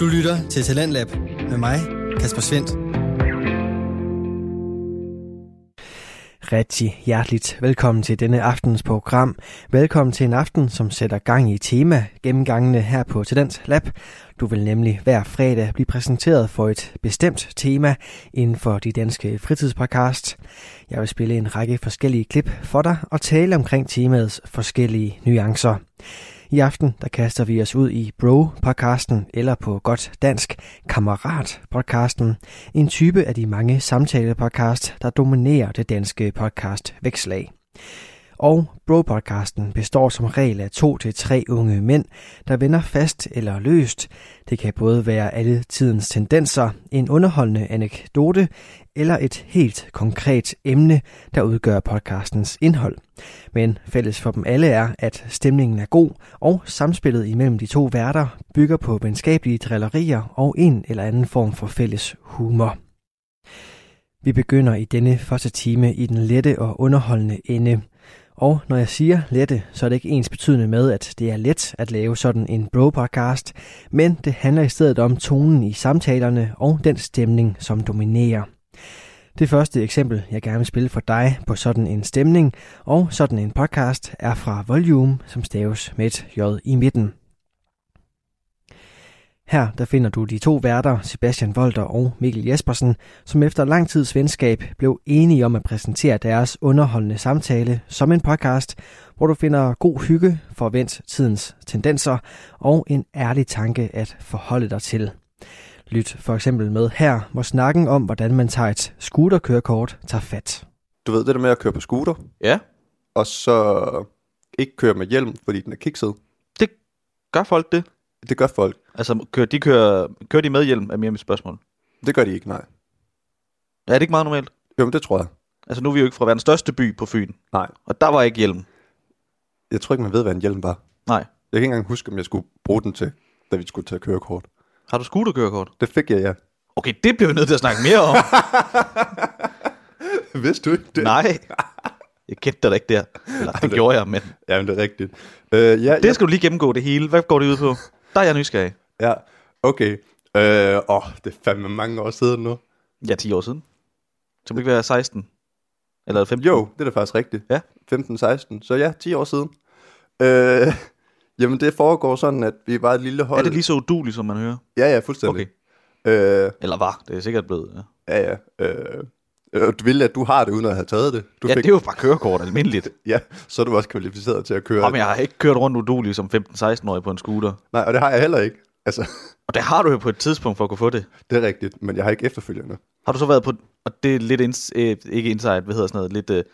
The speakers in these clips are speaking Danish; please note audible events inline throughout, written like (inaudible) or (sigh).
Du lytter til Talentlab med mig, Kasper Svendt. Rigtig hjerteligt velkommen til denne aftens program. Velkommen til en aften, som sætter gang i tema gennemgangene her på Talent Lab. Du vil nemlig hver fredag blive præsenteret for et bestemt tema inden for de danske fritidspodcast. Jeg vil spille en række forskellige klip for dig og tale omkring temaets forskellige nuancer. I aften der kaster vi os ud i Bro-podcasten, eller på godt dansk, Kammerat-podcasten. En type af de mange samtale-podcast, der dominerer det danske podcast vækslag. Og Bro-podcasten består som regel af to til tre unge mænd, der vender fast eller løst. Det kan både være alle tidens tendenser, en underholdende anekdote eller et helt konkret emne, der udgør podcastens indhold. Men fælles for dem alle er, at stemningen er god, og samspillet imellem de to værter bygger på venskabelige drillerier og en eller anden form for fælles humor. Vi begynder i denne første time i den lette og underholdende ende. Og når jeg siger lette, så er det ikke ens betydende med, at det er let at lave sådan en bro-podcast, men det handler i stedet om tonen i samtalerne og den stemning, som dominerer. Det første eksempel, jeg gerne vil spille for dig på sådan en stemning og sådan en podcast, er fra Volume, som staves med et J i midten. Her der finder du de to værter, Sebastian Volter og Mikkel Jespersen, som efter lang tids venskab blev enige om at præsentere deres underholdende samtale som en podcast, hvor du finder god hygge, forvent tidens tendenser og en ærlig tanke at forholde dig til. Lyt for eksempel med her, hvor snakken om, hvordan man tager et scooterkørekort, tager fat. Du ved det der med at køre på scooter, Ja, og så ikke køre med hjelm, fordi den er kikset. det gør folk det. Det gør folk. Altså, kører de, kører, kører de med hjelm, er mere mit spørgsmål. Det gør de ikke, nej. Er det ikke meget normalt? Jo, men det tror jeg. Altså, nu er vi jo ikke fra verdens største by på Fyn, Nej. og der var ikke hjelm. Jeg tror ikke, man ved, hvad en hjelm var. Nej. Jeg kan ikke engang huske, om jeg skulle bruge den til, da vi skulle tage kørekort. Har du scooterkørekort? Det fik jeg, ja. Okay, det bliver vi nødt til at snakke mere om. (laughs) Vidste du ikke det? Nej. Jeg kendte dig da ikke der. Eller, det gjorde jeg, men Jamen, det er rigtigt. Øh, ja, det skal du lige gennemgå det hele. Hvad går det ud på? Der er jeg nysgerrig. ja, okay. Øh, åh, det er fandme mange år siden nu. Ja, 10 år siden. Så det ikke være 16? Eller 15? Jo, det er da faktisk rigtigt. Ja. 15-16. Så ja, 10 år siden. Øh, jamen, det foregår sådan, at vi var et lille hold. Er det lige så uduligt, som man hører? Ja, ja, fuldstændig. Okay. Øh, Eller var? Det er sikkert blevet. Ja, Ja, ja. Øh, øh, du ville, at du har det, uden at have taget det. Du ja det er jo bare kørekort almindeligt. ja, så er du også kvalificeret til at køre. Jamen, jeg har ikke kørt rundt udulig som 15-16-årig på en scooter. Nej, og det har jeg heller ikke. Altså, (laughs) Og det har du jo på et tidspunkt for at kunne få det. det er rigtigt, men jeg har ikke efterfølgende. Har du så været på, og det er lidt, ins, øh, ikke insight, hvad hedder sådan noget, lidt, øh,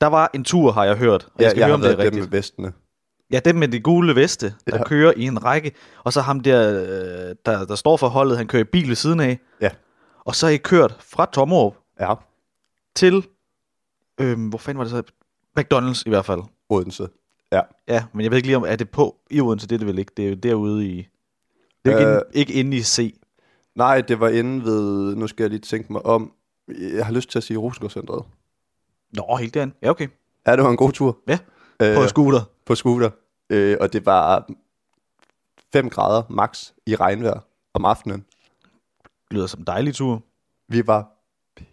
der var en tur, har jeg hørt, og jeg skal jeg høre, har om det er været rigtigt. med vestene. Ja, dem med de gule veste, der Ja. kører i en række, og så ham der, øh, der, der står for holdet, han kører i bil ved siden af, Ja. og så er I kørt fra Tommerup Ja, til, øh, hvor fanden var det så? McDonald's i hvert fald. Odense. Ja. Ja, men jeg ved ikke lige om, er det på i Odense, det er det vel ikke, det er jo derude i, det er jo ikke, Øh. inde, ikke inde i C. Nej, det var inde ved, nu skal jeg lige tænke mig om, jeg har lyst til at sige Rosengårdscentret. Nå, helt derinde. Ja, okay. Ja, det var en god tur. Ja, øh, På scooter. På scooter. Øh, og det var 5 grader max i regnvejr om aftenen. Lyder som en dejlig tur. Vi var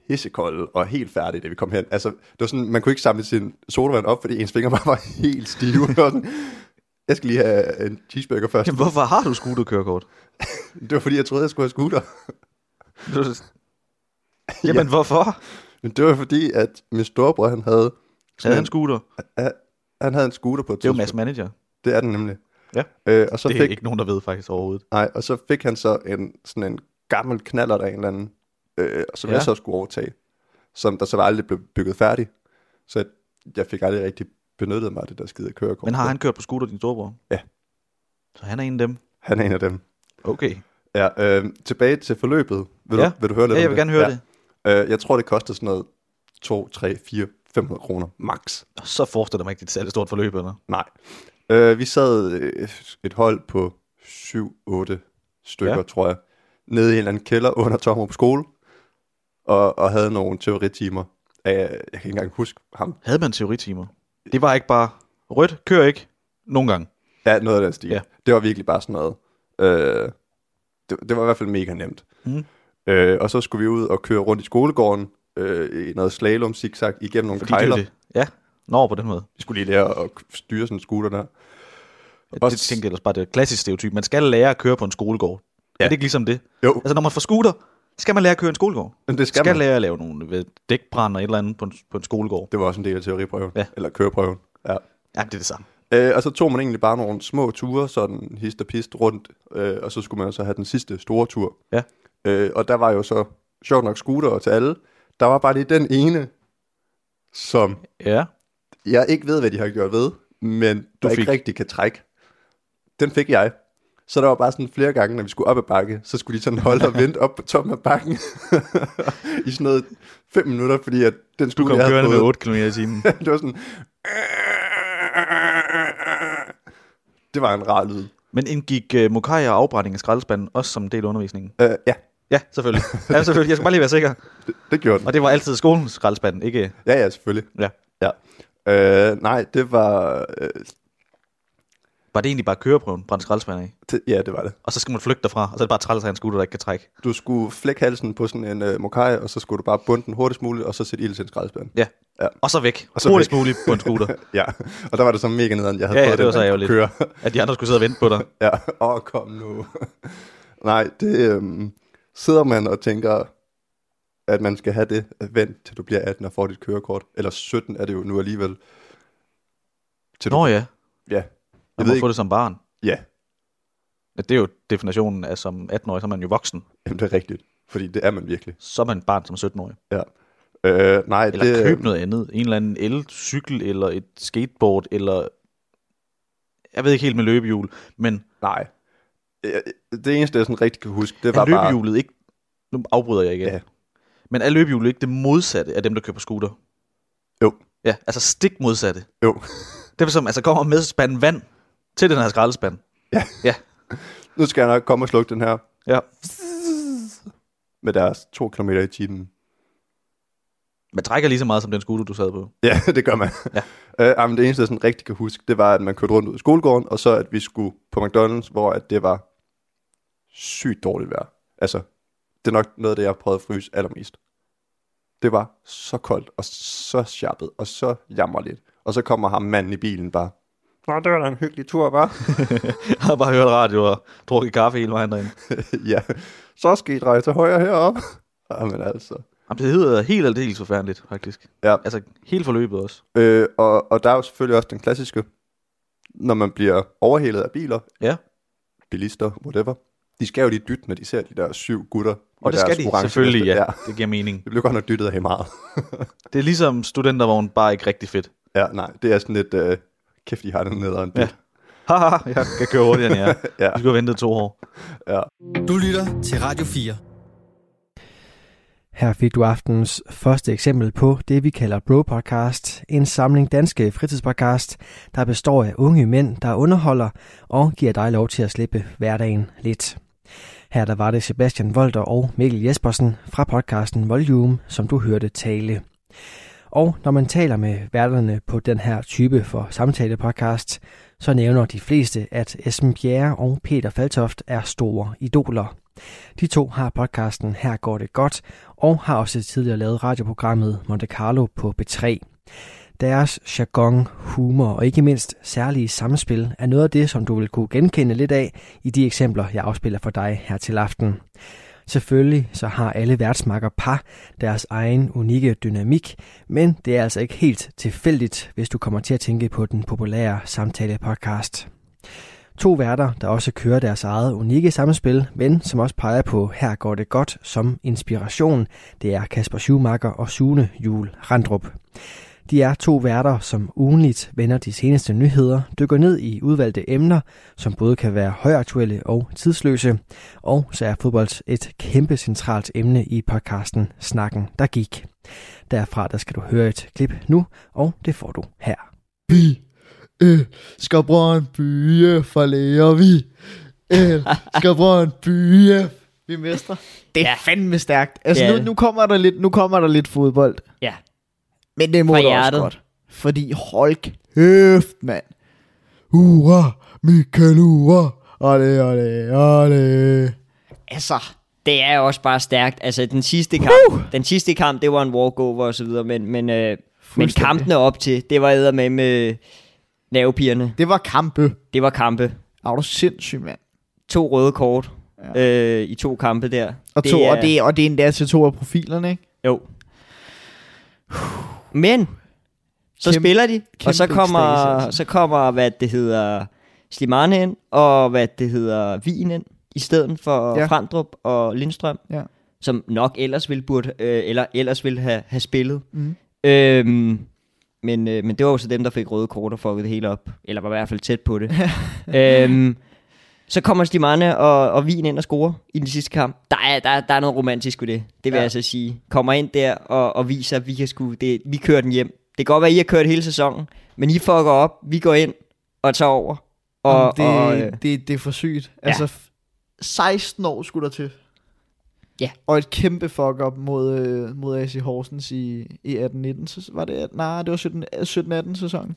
pissekolde og helt færdige, da vi kom hen. Altså, det var sådan, man kunne ikke samle sin sodavand op, fordi ens fingre (laughs) bare var helt stive. Og sådan, jeg skal lige have en cheeseburger først. Jamen, hvorfor har du scooterkørekort? (laughs) Det var fordi, jeg troede, jeg skulle have scooter. Jamen, hvorfor? Men det var fordi, at min storebror, han havde, Havde han scooter? Han havde en scooter på et Det er jo. Mads Manager. Det er den nemlig. Ja. Øh, og, så Det er fik, ikke nogen, der ved faktisk overhovedet. nej, og så fik han så en, sådan en gammel knaller der en eller anden, øh, som Ja. jeg så skulle overtage, som der så aldrig blev bygget færdig. Så jeg, fik aldrig rigtig benyttet mig af det der skide kørekort. Men har han kørt på scooter, din storebror? Ja. Så han er en af dem? Han er en af dem. Okay. Ja, øh, tilbage til forløbet. Vil, Ja. du, vil du høre lidt Ja, jeg vil gerne høre det. Øh, jeg tror, det koster sådan noget 2, 3, 4, 500 kroner max. Så forestiller mig ikke, det er et særligt stort forløb, eller? Nej. Øh, vi sad øh, et hold på 7-8 stykker, Ja. tror jeg, nede i en eller anden kælder under Tomrup skole, og, og havde nogle teoritimer. Af, jeg kan ikke engang huske ham. Havde man teoritimer? Det var ikke bare rødt, kør ikke, nogle gange. Ja, noget af den stil. Ja. Det var virkelig bare sådan noget. Øh, det, det var i hvert fald mega nemt. Mm. Øh, og så skulle vi ud og køre rundt i skolegården, øh, i noget slalom, zigzag, igennem nogle Fordi det er kejler. jo det. Ja, når på den måde. Vi skulle lige lære at styre sådan en scooter der. Det Også- tænkte jeg ellers bare, det er et klassisk stereotyp. Man skal lære at køre på en skolegård. Ja. Er det ikke ligesom det? Jo, Altså, når man får scooter, skal man lære at køre en skolegård. men det Skal, skal, man. lære at lave nogle ved, dækbrænd og et eller andet på en, på en skolegård. Det var også en del af teoriprøven. Ja. Eller køreprøven. Ja. Ja, det er det samme. Øh, og så tog man egentlig bare nogle små ture, sådan hist og pist rundt, øh, og så skulle man så have den sidste store tur. Ja. Øh, og der var jo så sjovt nok scooter til alle. Der var bare lige den ene, som Ja. jeg ikke ved, hvad de har gjort ved, men du fik. ikke rigtig kan trække. Den fik jeg. Så der var bare sådan flere gange, når vi skulle op ad bakke, så skulle de sådan holde og (laughs) vente op på toppen af bakken (laughs) i sådan noget fem minutter, fordi at den Du scooter, kom kørende med fået, 8 km i timen. (laughs) det var sådan... Det var en rar lyd. Men indgik uh, Mokai og afbrænding af skraldespanden også som del af undervisningen? Uh, ja, Ja, selvfølgelig. Ja, selvfølgelig. Jeg skal bare lige være sikker. (laughs) det, det gjorde den. Og det var altid skolens skraldespand, ikke? Ja, ja, selvfølgelig. Ja. ja. Uh, nej, det var... Uh, Var det egentlig bare køreprøven, brændt skraldespand af? det, ja, det var det. Og så skal man flygte derfra, og så er det bare træls af en scooter, der ikke kan trække. Du skulle flække halsen på sådan en uh, mokai, og så skulle du bare bunde den hurtigst muligt, og så sætte ild til en skraldespand. Ja. Ja. Og så væk. Og så Hurtigst væk. muligt på en scooter. (laughs) Ja, og der var det så mega nederen, jeg havde Ja, ja, det var så ærgerligt. Køre. At de andre skulle sidde og vente på dig. (laughs) Ja, åh, oh, kom nu. Nej, det øhm, sidder man og tænker, at man skal have det vent, til du bliver 18 og får dit kørekort. Eller 17 er det jo nu alligevel. Til du, Nå ja, ja, man ved må ikke- få det som barn. ja, Ja, Det er jo definitionen af som 18-årig, så er man jo voksen. jamen, det er rigtigt. Fordi det er man virkelig. Så er man barn som 17-årig. Ja. Øh, nej, Eller det, køb noget andet. En eller anden elcykel, eller et skateboard, eller... Jeg ved ikke helt med løbehjul, men Nej. Øh, Det eneste, jeg sådan rigtig kan huske, det er var bare... løbehjulet ikke... Nu afbryder jeg igen. Ja. Men er løbehjulet ikke det modsatte af dem, der kører på scooter? Jo. Ja, altså stik modsatte. Jo. Det er som altså kommer med spand vand til den her skraldespand. (laughs) Nu skal jeg nok komme og slukke den her Ja. med deres 2 km i timen. Man trækker lige så meget som den scooter, du sad på. Ja, (laughs) det gør man. Ja. (laughs) Øh, men det eneste, jeg sådan rigtig kan huske, det var, at man kørte rundt ud i skolegården, og så at vi skulle på McDonald's, hvor at det var sygt dårligt vejr. Altså, det er nok noget af det, jeg har prøvet at fryse allermest. Det var så koldt, og så sjappet, og så jammerligt. Og så kommer ham manden i bilen bare. Nå, det var da en hyggelig tur, var. (laughs) Jeg har bare hørt radio og drukket kaffe hele vejen derinde. (laughs) ja, så skal I dreje til højre heroppe. (laughs) Jamen altså. Jamen, det hedder helt aldeles forfærdeligt, faktisk. Ja. Altså, helt forløbet også. Øh, og, og der er jo selvfølgelig også den klassiske, når man bliver overhældet af biler, Ja. bilister, whatever. De skal jo lige dytte, når de ser de der syv gutter. Og med det skal de, selvfølgelig, ja. Det giver mening. Det bliver godt nok dyttet af meget. (laughs) Det er ligesom studentervogn, bare ikke rigtig fedt. ja, nej, det er sådan lidt, øh, kæft, de har den nederen Ja. (laughs) Haha, jeg kan køre hurtigere end jer. (laughs) Ja. Vi skulle have ventet to år. ja. Du lytter til Radio 4. Her fik du aftens første eksempel på det, vi kalder Bro Podcast, en samling danske fritidspodcast, der består af unge mænd, der underholder og giver dig lov til at slippe hverdagen lidt. Her der var det Sebastian Volter og Mikkel Jespersen fra podcasten Volume, som du hørte tale. Og når man taler med værterne på den her type for samtale-podcast, så nævner de fleste, at Esben Bjerre og Peter Faltoft er store idoler. De to har podcasten Her går det godt, og har også tidligere lavet radioprogrammet Monte Carlo på B3. Deres jargon, humor og ikke mindst særlige samspil er noget af det, som du vil kunne genkende lidt af i de eksempler, jeg afspiller for dig her til aften. Selvfølgelig så har alle værtsmakker par deres egen unikke dynamik, men det er altså ikke helt tilfældigt, hvis du kommer til at tænke på den populære samtale-podcast. To værter, der også kører deres eget unikke samspil, men som også peger på Her går det godt som inspiration, det er Kasper Schumacher og Sune Jul Randrup. De er to værter, som ugenligt vender de seneste nyheder, dykker ned i udvalgte emner, som både kan være højaktuelle og tidsløse, og så er fodbold et kæmpe centralt emne i podcasten Snakken, der gik. Derfra der skal du høre et klip nu, og det får du her. Vi elsker Brøndby, for læger vi. Elsker Brøndby. Vi mester. Det er ja. fandme stærkt. Altså er nu, nu, kommer der lidt, nu kommer der lidt fodbold. Ja. Men det må du også godt. Fordi hold kæft, mand. Hurra, Michael, hurra. Ole, ole, ole. altså, det er også bare stærkt. Altså, den sidste kamp, uh! den sidste kamp, det var en walkover og så videre, men, men, øh, men kampene op til, det var med med nervepigerne. det var kampe. Det var kampe. Er du sindssyg, mand. To røde kort ja. øh, i to kampe der. Og, to, og, det, og det er endda til to af profilerne, ikke? Jo. Men, så Kæmpe- spiller de, og så kommer, ekstase, altså. så kommer, hvad det hedder, Slimane ind, og hvad det hedder, Wien ind, i stedet for ja. Frandrup og Lindstrøm, Ja. som nok ellers ville, burde, øh, eller ellers ville have, have spillet. Mm. Øhm, men, øh, men det var jo så dem, der fik røde kort og fuckede det hele op. Eller var i hvert fald tæt på det. (laughs) øhm, så kommer Slimane og, og Wien ind og scorer i den sidste kamp. Der er, der, der er noget romantisk ved det, det vil Ja. jeg så sige. Kommer ind der og, og viser, at vi, kan sku, det, vi kører den hjem. Det kan godt være, at I har kørt hele sæsonen, men I fucker op, vi går ind og tager over. Og, Og, det, og, øh, det, det er for sygt. Ja. Altså, f- 16 år skulle der til. Ja. Og et kæmpe fuck up mod, øh, mod AC Horsens i, i 18-19. Så var det, nej, det var 17 17-18 sæsonen.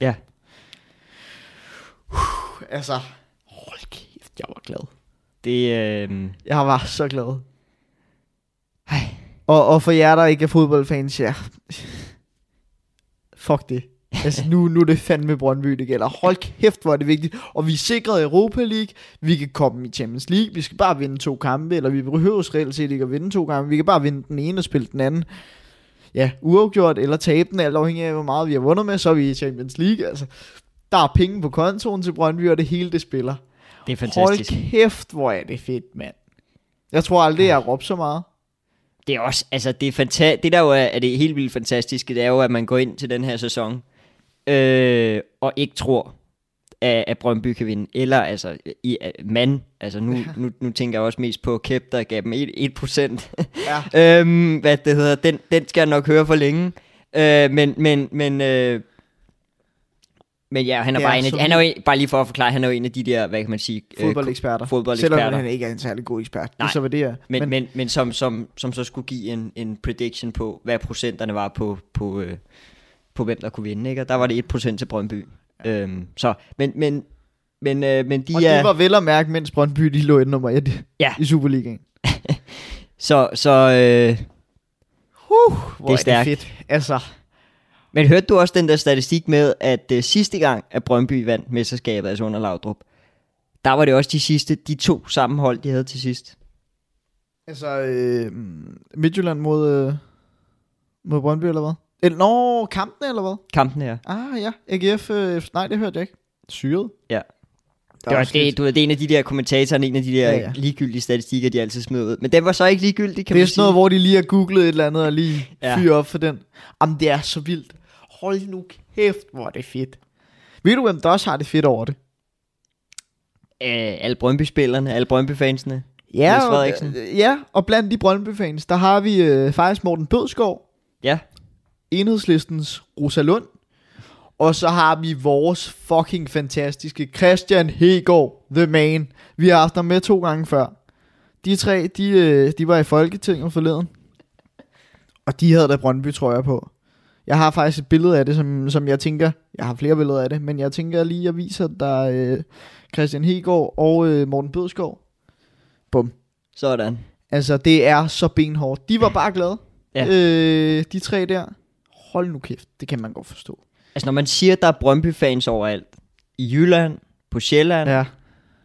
Ja. Uh, altså, jeg var glad. det, øh, Jeg var så glad. Ej. Og, og for jer, der ikke er fodboldfans, ja. Fuck det. Altså nu, nu er det fandme Brøndby, det gælder. Hold kæft, hvor er det vigtigt. Og vi er sikret Europa League. Vi kan komme i Champions League. Vi skal bare vinde to kampe. Eller vi behøver reelt set ikke at vinde to kampe. Vi kan bare vinde den ene og spille den anden. Ja, uafgjort eller tabe den, alt afhængig af, hvor meget vi har vundet med, så er vi i Champions League. Altså, der er penge på kontoen til Brøndby, og det hele det spiller. Det er fantastisk. Hold kæft, hvor er det fedt, mand. Jeg tror aldrig, jeg har råbt så meget. Det er også, altså det er fanta- det der jo er, er det helt vildt fantastiske, det er jo, at man går ind til den her sæson, øh, og ikke tror, at, at Brøndby kan vinde, eller altså, i, at man, altså nu, nu, nu tænker jeg også mest på Kæp, der gav dem 1%, 1%. Ja. (laughs) øhm, hvad det hedder, den, den skal jeg nok høre for længe, øh, men, men, men, øh, men ja, han er, Ja, bare en af, de- han er jo, bare lige for at forklare, han er jo en af de der, hvad kan man sige, øh, Fodboldeksperter. fodboldeksperter. Selvom han ikke er en særlig god ekspert. Er Nej. så, hvad det er. Men, men, men, men som, som, som så skulle give en, en prediction på, hvad procenterne var på, på, øh, på hvem der kunne vinde. Ikke? Og der var det 1% til Brøndby. Øhm, så, men, men, men, øh, men de og er... det var vel at mærke, mens Brøndby de lå i nummer 1 Ja. i Superligaen. (laughs) Så, så øh, Uh, hvor Det er stærkt. Det fedt. Altså, men hørte du også den der statistik med, at øh, sidste gang, at Brøndby vandt mesterskabet, altså under Laudrup, der var det også de sidste, de to sammenhold, de havde til sidst. altså øh, Midtjylland mod, øh, mod Brøndby, eller hvad? Eller, nå, kampen, eller hvad? Kampen her. Ah, ja. AGF, øh, nej, det hørte jeg ikke. Syret. Ja. Der Det, var, det, du ved, det er en af de der kommentatorer, en af de der Ja, ja, ja. ja. ligegyldige statistikker, de altid smider ud. Men den var så ikke ligegyldig, kan det er sådan noget, hvor de lige har googlet et eller andet og lige Ja. fyre op for den. Jamen, det er så vildt. Hold nu kæft, hvor er det fedt. Ved du, hvem der også har det fedt over det? Øh, alle Brøndby-spillerne, alle Brøndby-fansene. Ja, og, ja, og blandt de Brøndby-fans, der har vi øh, faktisk Morten Bødskov, Ja. enhedslistens Rosa Lund, og så har vi vores fucking fantastiske Christian Hegård, the man. Vi har haft ham med to gange før. De tre, de, øh, de var i Folketinget forleden, og de havde da Brøndby trøjer på. Jeg har faktisk et billede af det, som, som jeg tænker, jeg har flere billeder af det, men jeg tænker lige, at vise dig øh, Christian Hegård og øh, Morten Bødskov. Bum. Sådan. Altså, det er så benhårdt. De var bare glade. Ja. Øh, de tre der. Hold nu kæft, det kan man godt forstå. Altså, når man siger, at der er Brøndby-fans overalt. I Jylland, på Sjælland, ja.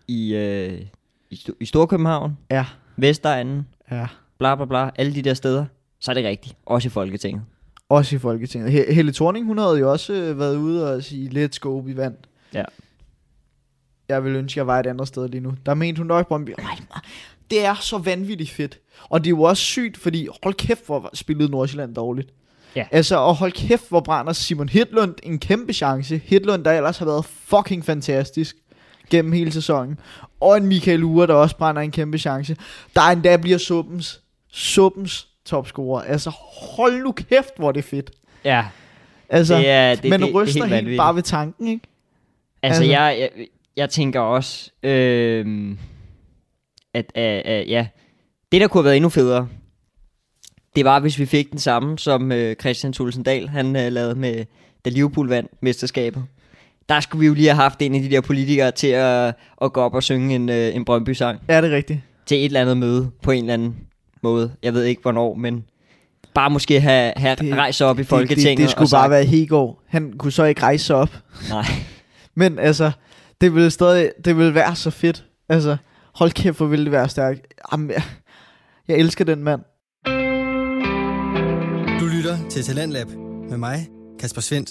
I, øh, i, i Storkøbenhavn, ja, Vestegnen, ja. bla bla bla, alle de der steder, så er det rigtigt. Også i Folketinget. Også i Folketinget. He- Helle Thorning, hun havde jo også øh, været ude og sige, let's go, vi vandt. Ja. Jeg vil ønske, jeg var et andet sted lige nu. Der mente hun nok Brøndby. "Ej, Det er så vanvittigt fedt. Og det er jo også sygt, fordi hold kæft, hvor spillede Nordsjælland dårligt. Ja. Altså, og hold kæft, hvor brænder Simon Hitlund en kæmpe chance. Hitlund, der ellers har været fucking fantastisk gennem hele sæsonen. Og en Michael Ure, der også brænder en kæmpe chance. Der endda bliver Suppens, Suppens topscorer. Altså, hold nu kæft, hvor er det fedt. Ja, Altså, det er, det, man det, det, ryster det er helt helt bare ved tanken, ikke? Altså, Altså- jeg, jeg, jeg tænker også, øh, at, at, at ja, det der kunne have været endnu federe, det var, hvis vi fik den samme, som øh, Christian Thulesen Dahl, han øh, lavede med, da Liverpool vandt mesterskabet. Der skulle vi jo lige have haft en af de der politikere til at, at gå op og synge en, øh, en Brøndby-sang. Ja, det er rigtigt. til et eller andet møde på en eller anden måde. Jeg ved ikke hvornår, men bare måske have, have Det- rejst op i Det, Folketinget. det, det og skulle sagt, bare være Hegård. Han kunne så ikke rejse sig op. Nej. (laughs) Men altså, det ville stadig, det ville være så fedt. Altså, hold kæft, hvor ville det være stærkt. Jamen, jeg, jeg elsker den mand. Du lytter til Talentlab med mig, Kasper Svendt.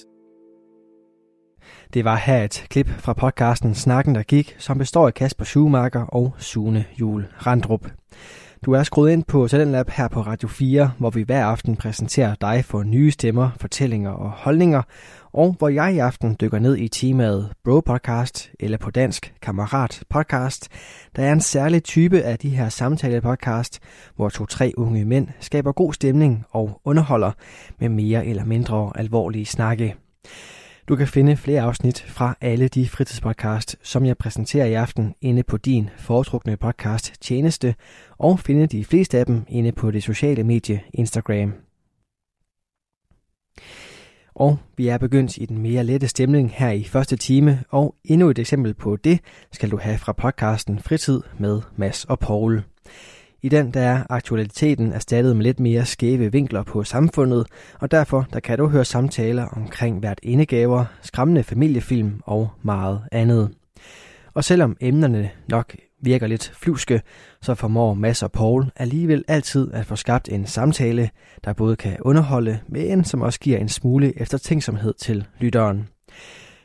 Det var her et klip fra podcasten Snakken, der gik, som består af Kasper Schumacher og Sune Jul Randrup. Du er skruet ind på Talentlab her på Radio 4, hvor vi hver aften præsenterer dig for nye stemmer, fortællinger og holdninger, og hvor jeg i aften dykker ned i temaet Bro Podcast, eller på dansk Kammerat Podcast, der er en særlig type af de her samtale-podcast, hvor to-tre unge mænd skaber god stemning og underholder med mere eller mindre alvorlige snakke. Du kan finde flere afsnit fra alle de fritidspodcast, som jeg præsenterer i aften inde på din foretrukne podcast tjeneste, og finde de fleste af dem inde på det sociale medie Instagram. Og vi er begyndt i den mere lette stemning her i første time, og endnu et eksempel på det skal du have fra podcasten Fritid med Mads og Paul. I den der er aktualiteten erstattet med lidt mere skæve vinkler på samfundet, og derfor der kan du høre samtaler omkring hvert indegaver, skræmmende familiefilm og meget andet. Og selvom emnerne nok virker lidt flyvske, så formår Mads og Paul alligevel altid at få skabt en samtale, der både kan underholde, men som også giver en smule eftertænksomhed til lytteren.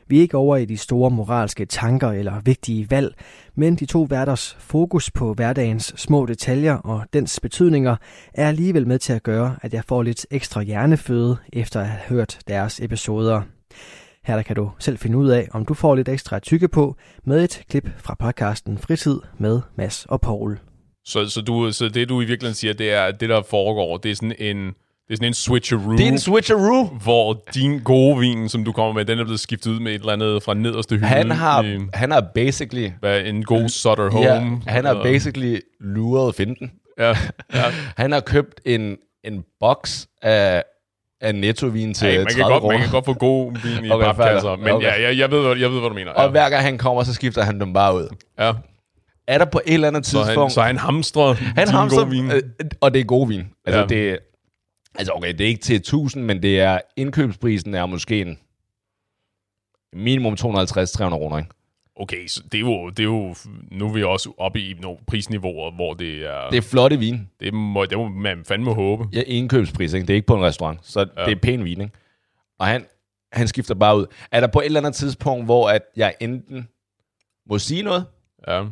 Vi er ikke over i de store moralske tanker eller vigtige valg, men de to værters fokus på hverdagens små detaljer og dens betydninger er alligevel med til at gøre, at jeg får lidt ekstra hjerneføde efter at have hørt deres episoder. Her der kan du selv finde ud af, om du får lidt ekstra at tykke på med et klip fra podcasten Fritid med Mads og Paul. Så, så, du, så det, du i virkeligheden siger, det er, at det, der foregår, det er sådan en, det er sådan en switcheroo, Det er en switcheroo. hvor din gode vin, som du kommer med, den er blevet skiftet ud med et eller andet fra nederste hylde. Han har, i, han har basically... hvad, en god Sutter Home. Ja, han har basically luret finten. Ja, ja. (laughs) Han har købt en, en boks af, af nettovin til Hey, man, 30 kan godt, man kan godt få god vin i (laughs) Okay, papkasser, men Okay. ja, jeg, jeg, ved, jeg ved, hvad du mener. Og Ja. hver gang han kommer, så skifter han dem bare ud. ja. Er der på et eller andet Så, han, tidspunkt... så han hamstrer han har gode vin. øh, og det er god vin. Altså, Ja. det, altså okay, det er ikke til 1000, men det er indkøbsprisen er måske en minimum 250-300 kroner, ikke? Okay, så det er, jo, det er jo... Nu er vi også oppe i nogle prisniveauer, hvor det er... Det er flotte vin. det, må, det må man fandme håbe. Ja, indkøbspris, ikke? Det er ikke på en restaurant, så ja. Det er pæn vin, ikke? Og han, han skifter bare ud. Er der på et eller andet tidspunkt, hvor at jeg enten må sige noget, Ja.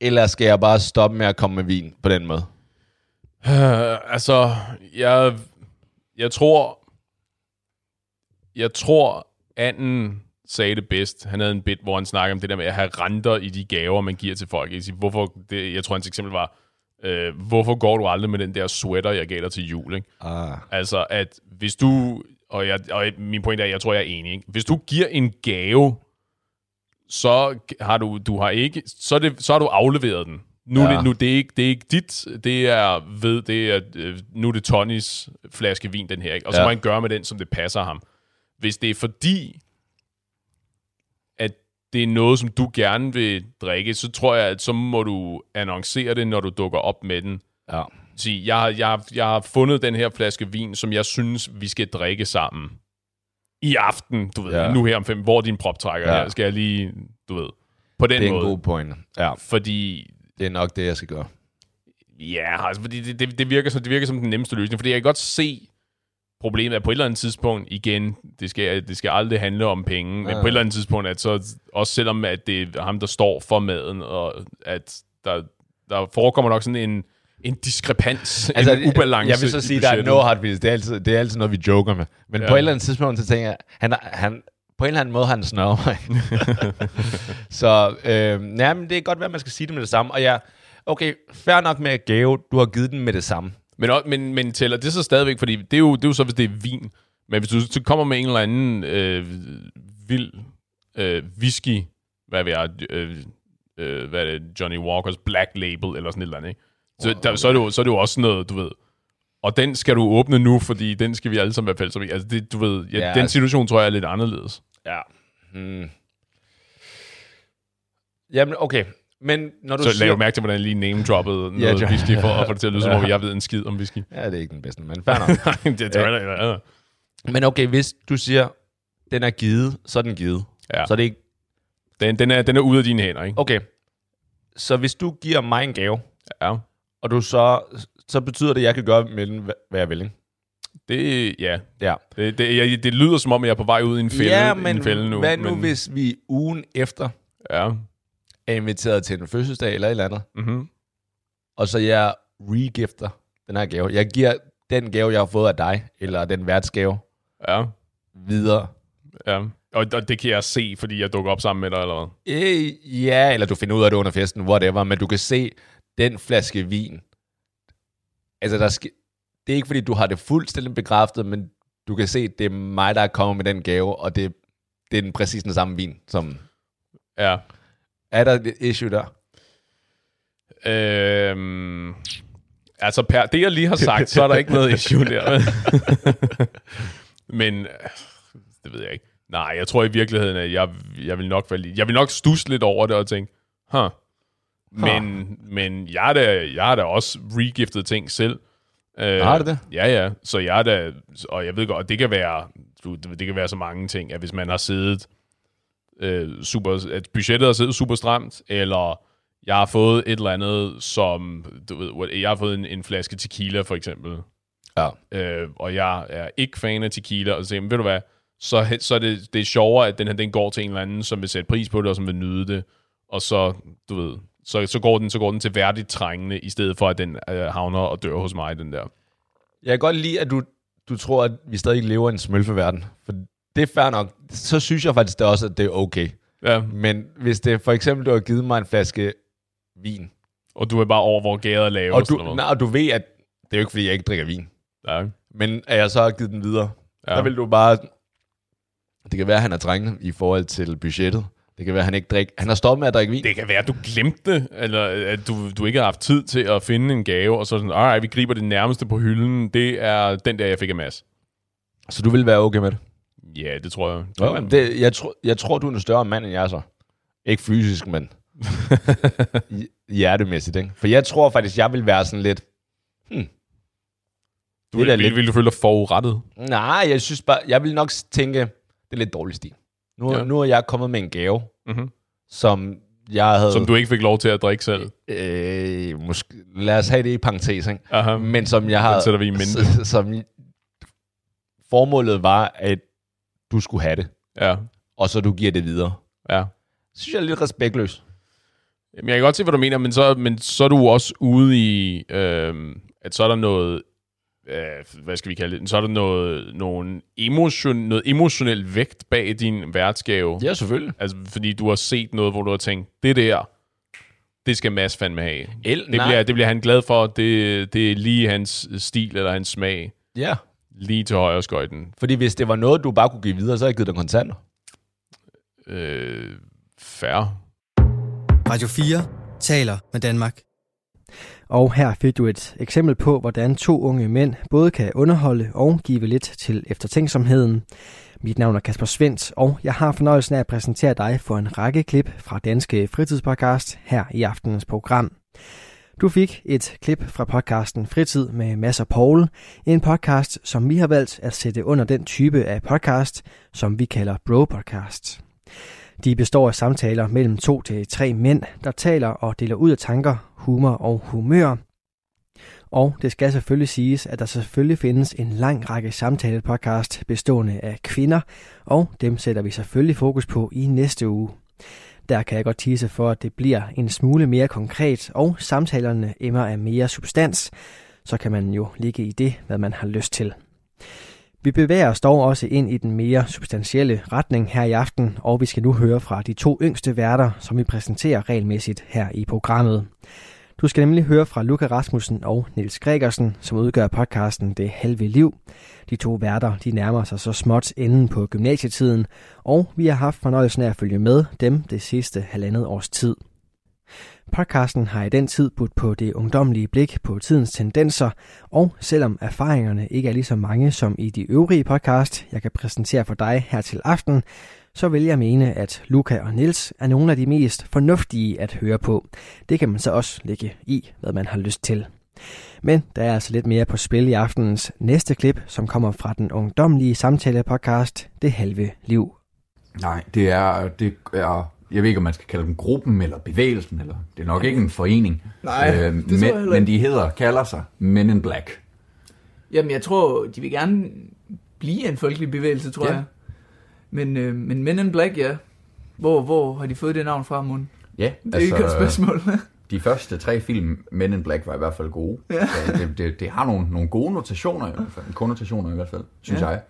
eller skal jeg bare stoppe med at komme med vin på den måde? Uh, altså, jeg, jeg tror, jeg tror, anden sagde det bedst. Han havde en bit, hvor han snakkede om det der med at have renter i de gaver, man giver til folk. Jeg, siger, hvorfor, det, jeg tror, hans eksempel var, øh, hvorfor går du aldrig med den der sweater, jeg gav dig til jul? Ikke? Ah. Altså, at hvis du, og, jeg, og min point er, jeg tror, jeg er enig, ikke? hvis du giver en gave, så har du, du har ikke, så, det, så har du afleveret den. Nu, ja. Det, nu det, er ikke, det er ikke dit, det er ved, det er, øh, nu er det Tonys flaske vin, den her, ikke? og så Ja. må han gøre med den, som det passer ham. Hvis det er fordi, at det er noget, som du gerne vil drikke, så tror jeg, at så må du annoncere det, når du dukker op med den. Ja. Sige, jeg, har- jeg, har- jeg har fundet den her flaske vin, som jeg synes, vi skal drikke sammen. I aften, du ved, ja. Nu her om fem, hvor din proptrækker Ja. ja. her? Skal jeg lige, du ved, på den Det er en måde. god pointe. Ja, Fordi, det er nok det, jeg skal gøre. ja, altså, fordi det, det, det, virker som, det virker som den nemmeste løsning. Fordi jeg kan godt se, problemet er på et eller andet tidspunkt, igen, det skal, det skal aldrig handle om penge, men Ja. på et eller andet tidspunkt, at så, også selvom at det er ham, der står for maden, og at der, der forekommer nok sådan en, en diskrepans, altså, en ubalance Jeg vil så sige, der er no hard feelings. Det er altid, det er altid noget, vi joker med. Men Ja. på et eller andet tidspunkt, så tænker jeg, han, han, på en eller anden måde, han snører mig. (laughs) så øh, ja, men det er godt være, at man skal sige det med det samme. Og ja, okay, fair nok med gave. Du har givet den med det samme. Men, men, men tæller det så stadigvæk, fordi det er, jo, det er jo så, hvis det er vin. Men hvis du så kommer med en eller anden øh, vild øh, whisky, hvad ved jeg, øh, øh, hvad er det, Johnny Walkers Black Label, eller sådan et eller andet, ikke? Så, der, så, er det jo, så er det jo også noget, du ved, og den skal du åbne nu, fordi den skal vi alle sammen være fælles om. Altså, det, du ved, ja, Ja, den altså- situation tror jeg er lidt anderledes. Ja. Hmm. Jamen, okay. Men når du Så siger... lav mærke til, hvordan jeg lige name-droppede noget Ja, whisky, for at få det til at lyde, som om jeg ved en skid om whisky. Ja, det er ikke den bedste, men fair nok. (laughs) det tror jeg, ja. Men okay, hvis du siger, den er givet, så er den givet. Ja. Så er det ikke... Den, den, er, den er ude af dine hænder, ikke? Okay. Så hvis du giver mig en gave, Ja. og du så... Så betyder det, at jeg kan gøre hva- hvad jeg vil, ikke? Det, ja. Ja. Det, det, jeg, det lyder som om, jeg er på vej ud i en fælde, ja, men en fælde nu. hvad nu, men, hvis vi ugen efter Ja. er inviteret til en fødselsdag eller et eller andet, Mm-hmm. og så jeg regifter den her gave. Jeg giver den gave, jeg har fået af dig, eller den værtsgave, Ja. videre. Ja. Og, og det kan jeg se, fordi jeg dukker op sammen med dig, eller hvad? Øh, ja, eller du finder ud af det under festen, whatever, men du kan se den flaske vin. Altså, der ske, det er ikke fordi, du har det fuldstændig bekræftet, men du kan se, det er mig, der er kommet med den gave, og det, det er den præcis den samme vin. Som, Ja. er der et issue der? Øhm, altså, per det jeg lige har (laughs) sagt, så er der ikke noget issue der. (laughs) Men, øh, det ved jeg ikke. Nej, jeg tror i virkeligheden, at jeg, jeg vil nok være lige, jeg vil nok stusse lidt over det og tænke, huh. Men, men jeg, er da, jeg har da også regiftet ting selv. Øh, Har du det? Ja, ja. Så jeg er da, og jeg ved godt, det kan være, det, kan være så mange ting, at hvis man har siddet øh, super, at budgettet har siddet super stramt, eller jeg har fået et eller andet, som, du ved, jeg har fået en, en flaske tequila for eksempel, Ja. øh, og jeg er ikke fan af tequila, og så siger, ved du hvad, så, så er det, det er sjovere, at den her den går til en eller anden, som vil sætte pris på det, og som vil nyde det, og så, du ved, så, så, går den, så går den til værdigt trængende, i stedet for, at den øh, havner og dør hos mig, den der. Jeg kan godt lide, at du, du tror, at vi stadig lever i en smølfeverden. For det er fair nok. Så synes jeg faktisk det også, at det er okay. Ja, Men hvis det for eksempel, du har givet mig en flaske vin, og du er bare over, hvor gader er lave. og du, noget. nej, og du ved, at det er jo ikke, fordi jeg ikke drikker vin. Ja, Men at jeg så har givet den videre, ja. der vil du bare... Det kan være, at han er trængende i forhold til budgettet. Det kan være, han ikke drikker... Han har stoppet med at drikke vin. Det kan være, at du glemte det, eller at du, du ikke har haft tid til at finde en gave, og så sådan, alright, vi griber det nærmeste på hylden. Det er den der, jeg fik af Mads. Så du vil være okay med det? Ja, det tror jeg. Ja, det jeg, tror, jeg tror, du er en større mand, end jeg er så. Ikke fysisk, men (laughs) hj- hjertemæssigt, ikke? For jeg tror faktisk, jeg vil være sådan lidt... Du det vil, vil, lidt- vil du føle dig forurettet? Nej, jeg synes bare... Jeg vil nok tænke, det er lidt dårlig stil. Nu, Ja. nu er jeg kommet med en gave, Mm-hmm. som jeg havde... Som du ikke fik lov til at drikke selv. Øh, måske, lad os have det i parentes, ikke? Aha. Men som jeg har... Den sætter vi i mente. Som, formålet var, at du skulle have det, Ja, og så du giver det videre. ja. Det synes jeg er lidt respektløst. Jamen, jeg kan godt se, hvad du mener, men så, men så er du også ude i, øh, at så er der noget, øh, hvad skal vi kalde det, så er der noget, nogen emotion, noget emotionel vægt bag din værtsgave. Ja, selvfølgelig. Altså, fordi du har set noget, hvor du har tænkt, det der, det skal Mads fandme have. El, Det bliver, det bliver han glad for. Det, det er lige hans stil eller hans smag. Ja, Lige til højre skøjten. fordi hvis det var noget, du bare kunne give videre, så havde jeg givet dig kontanter. Øh, færre. Radio 4 taler med Danmark. Og her fik du et eksempel på, hvordan to unge mænd både kan underholde og give lidt til eftertænksomheden. Mit navn er Kasper Svendt, og jeg har fornøjelsen af at præsentere dig for en række klip fra Danske Fritidspodcast her i aftenens program. Du fik et klip fra podcasten Fritid med Mads og Paul, en podcast, som vi har valgt at sætte under den type af podcast, som vi kalder bro-podcast. De består af samtaler mellem to til tre mænd, der taler og deler ud af tanker, humor og humør. Og det skal selvfølgelig siges, at der selvfølgelig findes en lang række samtalepodcast bestående af kvinder, og dem sætter vi selvfølgelig fokus på i næste uge. Der kan jeg godt tise for, at det bliver en smule mere konkret, og samtalerne emmer af mere substans, så kan man jo ligge i det, hvad man har lyst til. Vi bevæger os dog også ind i den mere substantielle retning her i aften, og vi skal nu høre fra de to yngste værter, som vi præsenterer regelmæssigt her i programmet. Du skal nemlig høre fra Luca Rasmussen og Nils Gregersen, som udgør podcasten Det Halve Liv. De to værter de nærmer sig så småt enden på gymnasietiden, og vi har haft fornøjelsen af at følge med dem det sidste halvandet års tid. Podcasten har i den tid budt på det ungdomlige blik på tidens tendenser, og selvom erfaringerne ikke er lige så mange som i de øvrige podcast, jeg kan præsentere for dig her til aften, så vil jeg mene, at Luca og Nils er nogle af de mest fornuftige at høre på. Det kan man så også lægge i, hvad man har lyst til. Men der er altså lidt mere på spil i aftenens næste klip, som kommer fra den ungdomlige samtale-podcast Det Halve Liv. Nej, det er, det er, jeg ved ikke, om man skal kalde dem gruppen eller bevægelsen, eller det er nok ikke en forening. Nej, det tror jeg men, men de hedder, kalder sig Men in Black. Jamen, jeg tror, de vil gerne blive en folkelig bevægelse, tror Ja. jeg. Men, øh, men Men in Black, ja. Hvor, hvor har de fået det navn fra, Mund? Ja, Det er ikke et spørgsmål. (laughs) de første tre film, Men in Black, var i hvert fald gode. Ja. Så Det, det, det har nogle, nogle gode notationer, i hvert fald. konnotationer i hvert fald, synes Ja. jeg.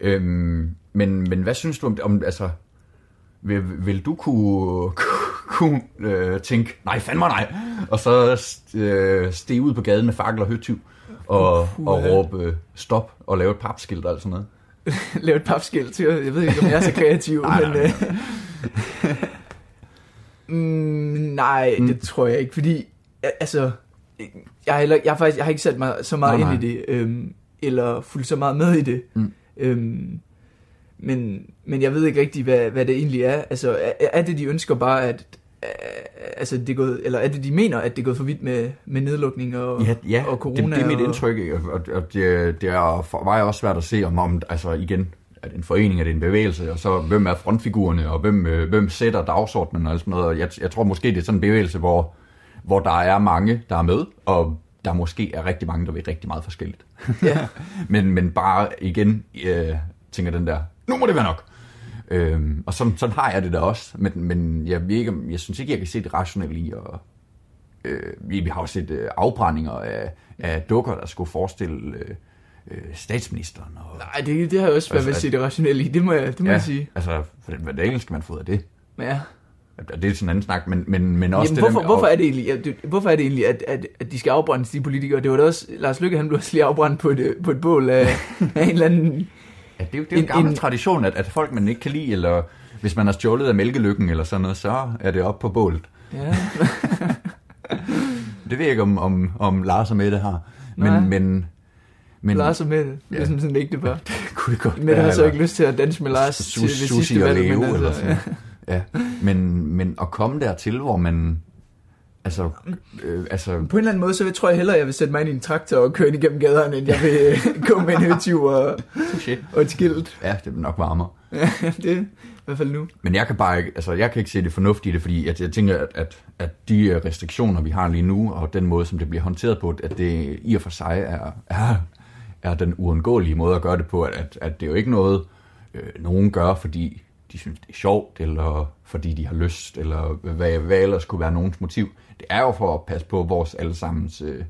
Øhm, men, men hvad synes du om, om altså, vil, vil du kunne, kunne øh, tænke, nej fandme nej, og så øh, stige ud på gaden med fakkel og høtyv, og, Puh, og råbe øh, stop og lave et papskilt og alt sådan noget? (laughs) Lave et papskilt. Jeg ved ikke, om jeg er så kreativ, Nej, men... nej, Øh, (laughs) mm, nej, det tror jeg ikke, fordi... Altså, jeg har, heller, jeg har faktisk jeg har ikke sat mig så meget Nej, ind i det, øhm, eller fulgt så meget med i det. Mm. Øhm, men, men jeg ved ikke rigtig, hvad, hvad det egentlig er. Altså, er, er det, de ønsker bare, at... øh, Altså, det er gået, eller er det, de mener, at det er gået for vidt med, med nedlukning og, Ja, ja og corona? det, det er mit og, indtryk, og, og det, det er for mig også svært at se, om, om altså igen, er det en forening, er det en bevægelse, og så hvem er frontfigurerne, og hvem, øh, hvem sætter dagsordenen og sådan noget. Og Jeg, jeg tror måske, det er sådan en bevægelse, hvor, hvor der er mange, der er med, og der måske er rigtig mange, der vil rigtig meget forskelligt. Ja. (laughs) men, men bare igen, øh, tænker den der, nu må det være nok. Øhm, og sådan, sådan har jeg det da også, men, men jeg, ikke, jeg synes ikke, jeg kan se det rationelle i at, Øh, vi, har jo set øh, afbrændinger af, af dukker, der skulle forestille øh, øh, statsministeren. Og, Nej, det, det har jeg også svært ved at Altså, se det rationelle i. Det må jeg, det må ja, jeg sige. Altså, for hvad delen skal man få af det? Ja. Det er sådan en anden snak, men, men, men også Jamen, det hvorfor, der hvorfor, er det egentlig, hvorfor er det egentlig, at, at, at de skal afbrændes, de politikere? Det var da også, Lars Lykke, han blev også lige afbrændt på et, øh, på et bål af, af en eller anden... Ja, det er jo, det er jo en en- gammel en- tradition, at, at folk, man ikke kan lide, eller hvis man har stjålet af mælkelykken eller sådan noget, så er det op på bålet. Ja, (laughs) Det ved jeg ikke, om, om, om Lars og Mette har. Nej. Men, men, men Lars og Mette, det er Ja. (laughs) som sådan et ægtepar. kunne det godt Mette har så ikke lyst til at danse med Lars til Sushi sidste og valg, Leo, men eller altså, sådan. ja. Ja, men, men at komme dertil, hvor man... Altså, øh, altså På en eller anden måde, så tror jeg hellere, at jeg vil sætte mig ind i en traktor og køre ind igennem gaderne, end jeg vil øh, (laughs) gå med en høtyv og, shit. og et skilt. Ja, det er nok varmere. (laughs) det er i hvert fald nu. Men jeg kan bare ikke, altså jeg kan ikke se det fornuftige i det, fordi jeg, jeg tænker, at, at, at de øh, restriktioner, vi har lige nu, og den måde, som det bliver håndteret på, at det i og for sig er, er, er den uundgåelige måde at gøre det på, at, at, at det er jo ikke noget, øh, nogen gør, fordi de synes, det er sjovt, eller fordi de har lyst, eller hvad, hvad ellers kunne være nogens motiv. Det er jo for at passe på vores allesammens øh,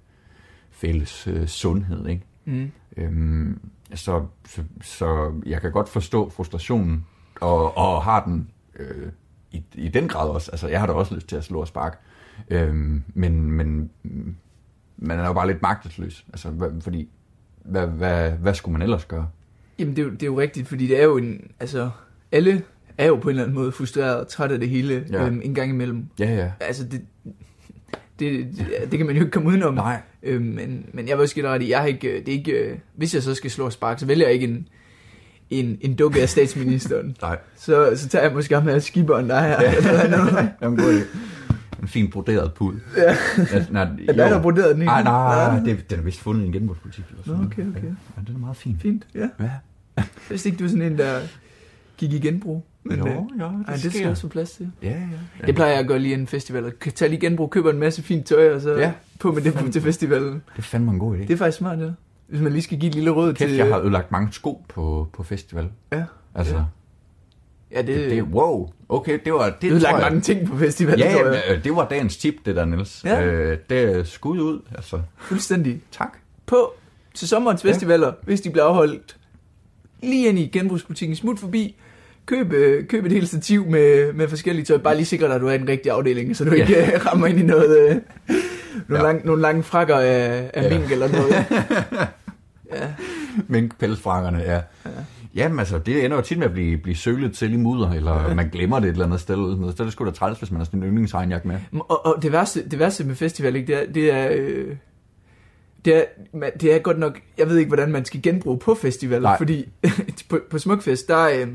fælles øh, sundhed, ikke? Mm. Øhm, så, så, så jeg kan godt forstå frustrationen, og, og har den øh, i, i den grad også. Altså, jeg har da også lyst til at slå og sparke. Øhm, men, men man er jo bare lidt magtesløs. Altså, hvad, fordi, hvad, hvad, hvad skulle man ellers gøre? Jamen, det er, jo, det er jo rigtigt, fordi det er jo en... Altså, alle er jo på en eller anden måde frustreret og træt af det hele ja. øhm, en gang imellem. Ja, ja. Altså, det, det, det, det kan man jo ikke komme udenom. Nej. Øhm, men, men jeg vil også give ret i, jeg har ikke, øh, det er ikke, øh, hvis jeg så skal slå spark, så vælger jeg ikke en, en, en dukke af statsministeren. (laughs) Nej. så, så tager jeg måske ham her skiberen, der er her. Eller noget. (laughs) Jamen, god. En fin broderet pud. Ja. Altså, nej, (laughs) Er der, der broderet den i? Nej, nej, det, den er vist fundet i en. Eller sådan Nå, okay, okay. Ja, den er meget fin. Fint, ja. Ja. Vidste ikke, du er sådan en, der gik i genbrug. Men, Jo, øh, jo, det ej, det skal jeg også få plads til. Ja, ja. Det plejer jeg at gøre lige en festival. Jeg tager lige genbrug, køber en masse fint tøj, og så Ja. ja. på med det på til festivalen. Det er fandme en god idé. Det er faktisk smart, ja. Hvis man lige skal give et lille råd Kæft, til... jeg har ødelagt mange sko på, på festival. Ja. Altså, Ja. ja. Ja, det, det, det, wow. Okay, det var... Det, tror lagt mange ting på festivalen, Ja, tror jeg. ja, øh, det var dagens tip, det der, Niels. Ja. Øh, det er skud ud, altså. Fuldstændig. Tak. På til sommerens festivaler, hvis de bliver afholdt, lige ind i genbrugsbutikken, smut forbi, køb, øh, køb et helt stativ med, med forskellige tøj. Bare lige sikre dig, at du er i den rigtige afdeling, så du Ja. ikke øh, rammer ind i noget, øh, (laughs) nogle, Ja. lang, nogle lange frakker af, af Ja. mink eller noget. (laughs) ja. Minkpelsfrakkerne, ja. ja. Jamen altså, det ender jo tit med at blive, blive sølet til i mudder, eller man glemmer det et eller andet sted. Så er det sgu da træls, hvis man har sådan en yndlingsregnjak med. Og, og det, værste, det værste med festival, ikke, det er, det er, øh, det er, man- det er godt nok, jeg ved ikke, hvordan man skal genbruge på festivaler, Nej. fordi (laughs) på, på Smukfest, der, øh,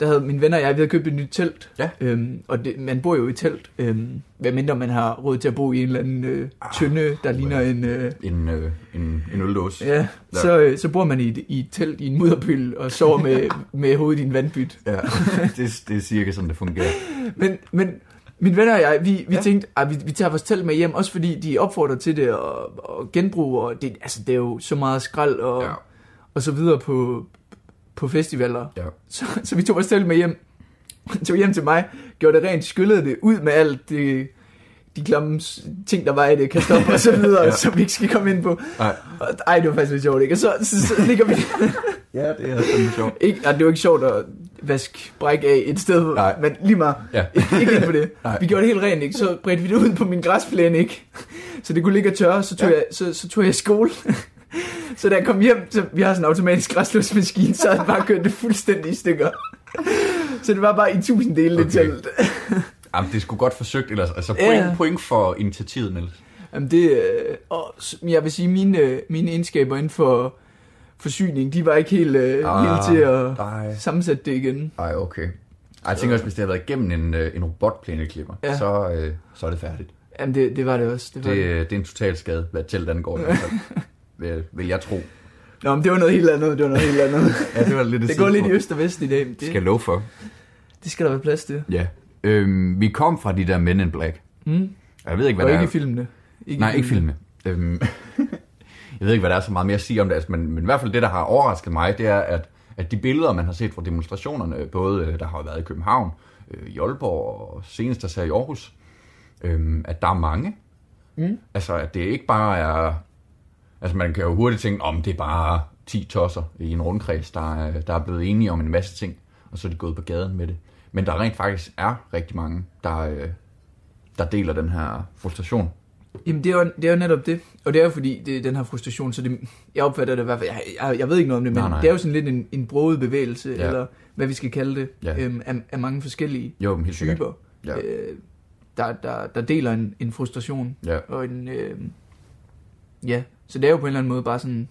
der havde mine venner og jeg, vi havde købt et nyt telt, Ja. øhm, og det, man bor jo i telt, øhm, hvad mindre man har råd til at bo i en eller anden øh, tynde, der ligner en... Øh, En, øh, en, en øldåse. Ja, så, øh, så bor man i et, i et telt i en mudderpyl og sover med, (laughs) med hovedet i en vandbyt. Ja, det, det er cirka sådan, det fungerer. (laughs) Men, men mine venner og jeg, vi, vi Ja. tænkte, at vi, vi tager vores telt med hjem, også fordi de opfordrer til det og, og genbrug, og det, altså, det er jo så meget skrald og, ja. og så videre på, på festivaler. Ja. Så, så vi tog vores telt med hjem, tog hjem til mig, gjorde det rent, skyllede det ud med alt det, de klamme ting, der var i det, op og så videre, (laughs) Ja. som vi ikke skal komme ind på. Nej. Ej, det var faktisk lidt sjovt, ikke? Og så, så, så ligger vi... (laughs) Ja, det er sådan sjovt. (laughs) Ikke, det var ikke sjovt at vaske bræk af et sted, Nej. men lige meget. Ja. Ikke, ikke ind på det. Nej. Vi gjorde det helt rent, ikke? Så bredte vi det ud på min græsplæne, ikke? Så det kunne ligge og tørre, så tog, Ja. jeg, så, så tog jeg skole. Så da jeg kom hjem, så vi har sådan en automatisk græslåsmaskine, så havde bare kørt det fuldstændig i stykker. så det var bare i tusind dele okay. det telt. Jamen, det sgu godt forsøgt, ellers. Altså, point, point for initiativet, Niels. Jamen det, øh, og jeg vil sige, mine, øh, mine egenskaber inden for forsyning, de var ikke helt, øh, Ah, helt til at nej. sammensætte det igen. Ej, okay. Ej, jeg tænker også, hvis det har været igennem en, en robotplæneklipper, ja. Så, øh, så er det færdigt. Jamen det, det var det også. Det var Det, det. det er en total skade, hvad telt angår. i hvert fald. (laughs) vil, vil jeg tro. Nå, men det var noget helt andet, det var noget helt andet. (laughs) Ja, det var lidt et det går lidt i øst og vest i dag. Det, Skal jeg love for. det skal der være plads til. Ja. Øhm, vi kom fra de der Men in Black. Mm. Jeg ved ikke, hvad Og der ikke er. i filmene. Ikke Nej, i ikke filmene. Øhm, jeg ved ikke, hvad der er så meget mere at sige om det, altså, men, men i hvert fald det, der har overrasket mig, det er, at, at de billeder, man har set fra demonstrationerne, både øh, der har været i København, øh, i Aalborg og senest der i Aarhus, øhm, at der er mange. Mm. Altså, at det ikke bare er... Altså, man kan jo hurtigt tænke, om det er bare 10 tosser i en rundkreds, der er, der er blevet enige om en masse ting, og så er de gået på gaden med det. Men der rent faktisk er rigtig mange, der, øh, der deler den her frustration. Jamen det er, jo, det er jo netop det. Og det er jo fordi, det er den her frustration, så det, jeg opfatter det i hvert fald, jeg, jeg, jeg ved ikke noget om det, men Nej, nej. det er jo sådan lidt en, en broget bevægelse, Ja. eller hvad vi skal kalde det, Ja. øhm, af, af mange forskellige Jo, helt typer, Ja. øh, der, der, der deler en, en frustration. Ja. Og en, øh, ja, så det er jo på en eller anden måde bare sådan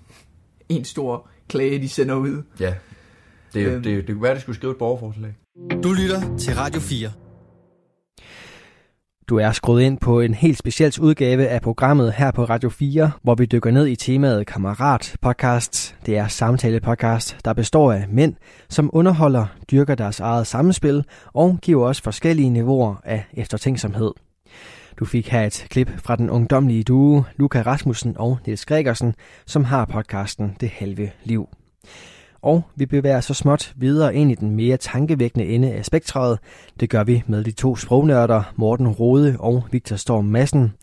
en stor klage, de sender ud. Ja. Det, Øhm. det, det, det kunne være, at de skulle skrive et borgerforslag. Du lytter til Radio 4. Du er skruet ind på en helt speciel udgave af programmet her på Radio 4, hvor vi dykker ned i temaet Kammerat Podcast. Det er samtale-podcast, der består af mænd, som underholder, dyrker deres eget samspil og giver os forskellige niveauer af eftertænksomhed. Du fik her et klip fra den ungdomlige duo Luca Rasmussen og Niels Gregersen, som har podcasten Det Halve Liv. Og vi bevæger så småt videre ind i den mere tankevækkende ende af spektret. Det gør vi med de to sprognørder, Morten Rode og Victor Storm Madsen.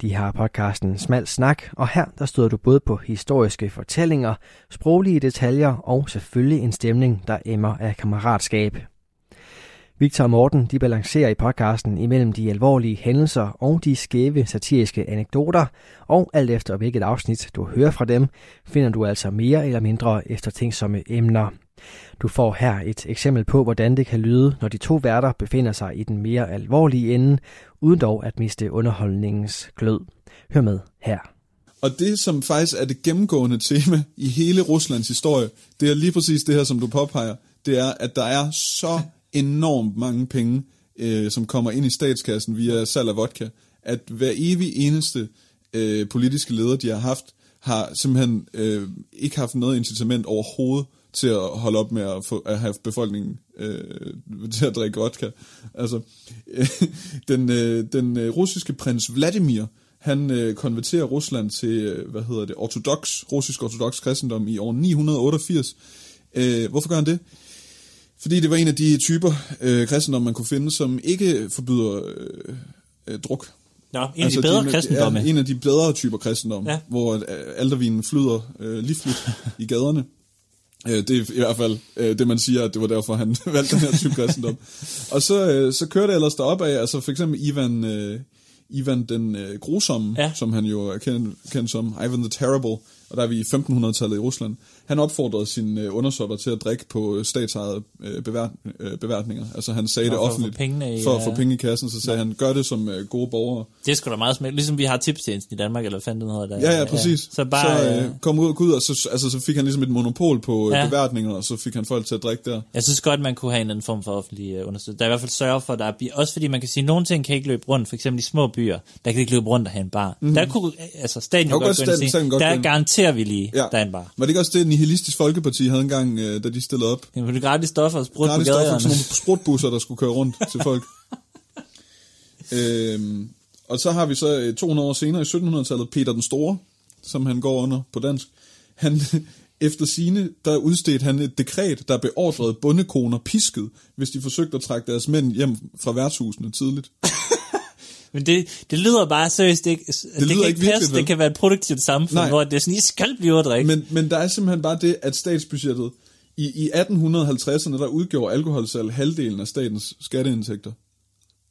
De har podcasten Smal Snak, og her der støder du både på historiske fortællinger, sproglige detaljer og selvfølgelig en stemning, der emmer af kammeratskab. Victor og Morten de balancerer i podcasten imellem de alvorlige hændelser og de skæve satiriske anekdoter, og alt efter hvilket afsnit du hører fra dem, finder du altså mere eller mindre eftertænksomme emner. Du får her et eksempel på, hvordan det kan lyde, når de to værter befinder sig i den mere alvorlige ende, uden dog at miste underholdningens glød. Hør med her. Og det, som faktisk er det gennemgående tema i hele Ruslands historie, det er lige præcis det her, som du påpeger. Det er, at der er så enormt mange penge, øh, som kommer ind i statskassen via salg af vodka, at hver evig eneste øh, politiske leder, de har haft, har simpelthen øh, ikke haft noget incitament overhovedet til at holde op med at, få, at have befolkningen øh, til at drikke vodka. Altså, øh, (laughs) den, øh, den øh, russiske prins Vladimir, han øh, konverterer Rusland til, øh, hvad hedder det, ortodox, russisk ortodox kristendom i år 988. Øh, hvorfor gør han det? Fordi det var en af de typer øh, kristendom, man kunne finde, som ikke forbyder øh, øh, druk. Nå, en af de bedre kristendomme. Ja, en af de bedre typer kristendom, Ja. ja. hvor øh, aldervinen flyder øh, livligt (laughs) i gaderne. Øh, det er i hvert fald øh, det, man siger, at det var derfor, han (laughs) valgte den her type kristendom. Og så, øh, så kører det ellers derop af, altså for eksempel Ivan, øh, Ivan den øh, grusomme, Ja. ja. som han jo er kendt, kendt som, Ivan the Terrible. Og der er vi i 1500-tallet i Rusland. Han opfordrede sine øh, undersåtter til at drikke på øh, statsejede øh, bevært, beværtninger. Altså han sagde Nå, det for offentligt. pengene i, for at få ja. penge i kassen, så sagde han, gør det som gode borgere. Det er sgu da meget smægt. Ligesom vi har tipstjenesten i Danmark, eller fanden det hedder der. Ja, ja, præcis. Så bare... så øh, kom ud og gå ud, og så, altså, så fik han ligesom et monopol på Ja. beværtninger, og så fik han folk til at drikke der. Jeg synes godt, man kunne have en anden form for offentlig understøttelse. Der er i hvert fald sørge for, at der er bi- også fordi man kan sige, at nogle ting kan ikke løbe rundt. For eksempel i små byer, der kan ikke løbe rundt og have en bar. Mhm. Mm. Der kunne altså staten jo godt godt staten- staten godt der ind. Garanterer vi lige, Ja. der er en bar. Var det ikke også det, Nihilistisk Folkeparti havde engang, øh, da de stillede op? Jamen, det er gratis stoffer og sprut på Gratis stoffer, gaderne. sådan nogle sprutbusser, der skulle køre rundt til folk. (laughs) øhm, og så har vi så øh, 200 år senere i 1700-tallet Peter den Store, som han går under på dansk. Han, (laughs) efter sine, der udstedte han et dekret, der beordrede bondekoner pisket, hvis de forsøgte at trække deres mænd hjem fra værtshusene tidligt. (laughs) Men det, det lyder bare seriøst ikke. Det, det lyder kan ikke passe, vel? det kan være et produktivt samfund, Nej. Hvor det er sådan, I skal blive at drikke. Men, men der er simpelthen bare det, at statsbudgettet, i, i 1850'erne, der udgjorde alkoholsalg halvdelen af statens skatteindtægter.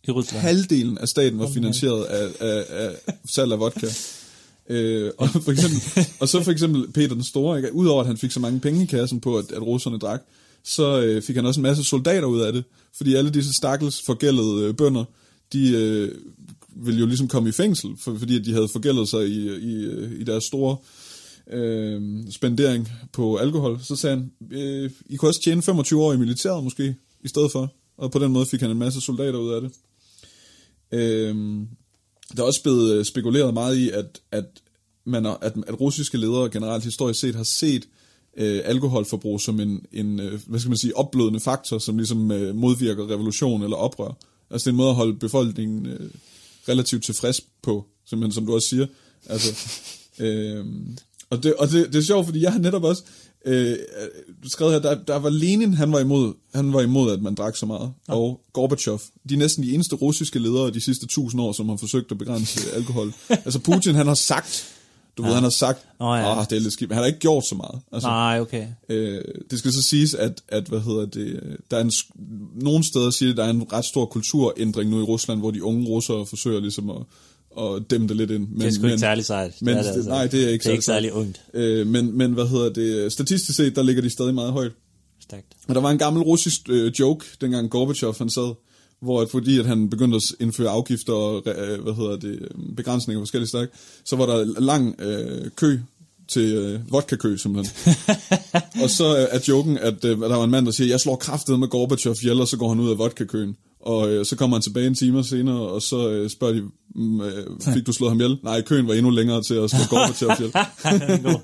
I Rusland. Halvdelen af staten var finansieret af, af, af salg af vodka. Øh, og, for eksempel, og så for eksempel Peter den Store, ikke? udover at han fik så mange penge i kassen på, at, at russerne drak, så øh, fik han også en masse soldater ud af det. Fordi alle disse stakkels forgældede øh, bønder, de øh, ville jo ligesom komme i fængsel, for, fordi at de havde forgældet sig i, i, i deres store øh, spendering på alkohol. Så sagde han, øh, I kunne også tjene 25 år i militæret måske, i stedet for. Og på den måde fik han en masse soldater ud af det. Øh, der er også blevet øh, spekuleret meget i, at, at, man, at, at russiske ledere generelt historisk set har set øh, alkoholforbrug som en, en øh, hvad skal man sige, opblødende faktor, som ligesom øh, modvirker revolution eller oprør. Altså det er en måde at holde befolkningen øh, relativt tilfreds på, simpelthen som du også siger. Altså, øh, og det, og det, det er sjovt, fordi jeg har netop også øh, skrevet her, der, der var Lenin, han var, imod, han var imod, at man drak så meget, ja. og Gorbachev, de er næsten de eneste russiske ledere de sidste tusind år, som har forsøgt at begrænse alkohol. (laughs) altså Putin, han har sagt, du ja. ved, han har sagt, oh, ja. ja. det er lidt skidt, men han har ikke gjort så meget. Altså, Nej, okay. Øh, det skal så siges, at, at hvad hedder det, der er en, nogle steder siger, at der er en ret stor kulturændring nu i Rusland, hvor de unge russere forsøger ligesom at, at dæmme det lidt ind. Men, det er sgu ikke særlig sejt. Det Men, er det altså. nej, det er ikke, det er ikke særlig særlig ungt. Øh, men, men hvad hedder det, statistisk set, der ligger de stadig meget højt. Stærkt. Og der var en gammel russisk øh, joke, dengang Gorbachev han sad, hvor at fordi at han begyndte at indføre afgifter og øh, hvad hedder det, øh, begrænsninger af forskellige stak, så var der lang øh, kø til øh, vodka-kø simpelthen. (laughs) og så øh, er joken, at øh, der var en mand, der siger, jeg slår kraftet med Gorbachev ihjel, og så går han ud af vodka-køen. Og øh, så kommer han tilbage en time senere, og så øh, spørger de, mm, øh, fik du slået ham ihjel? Nej, køen var endnu længere til at slå Gorbachev ihjel. (laughs)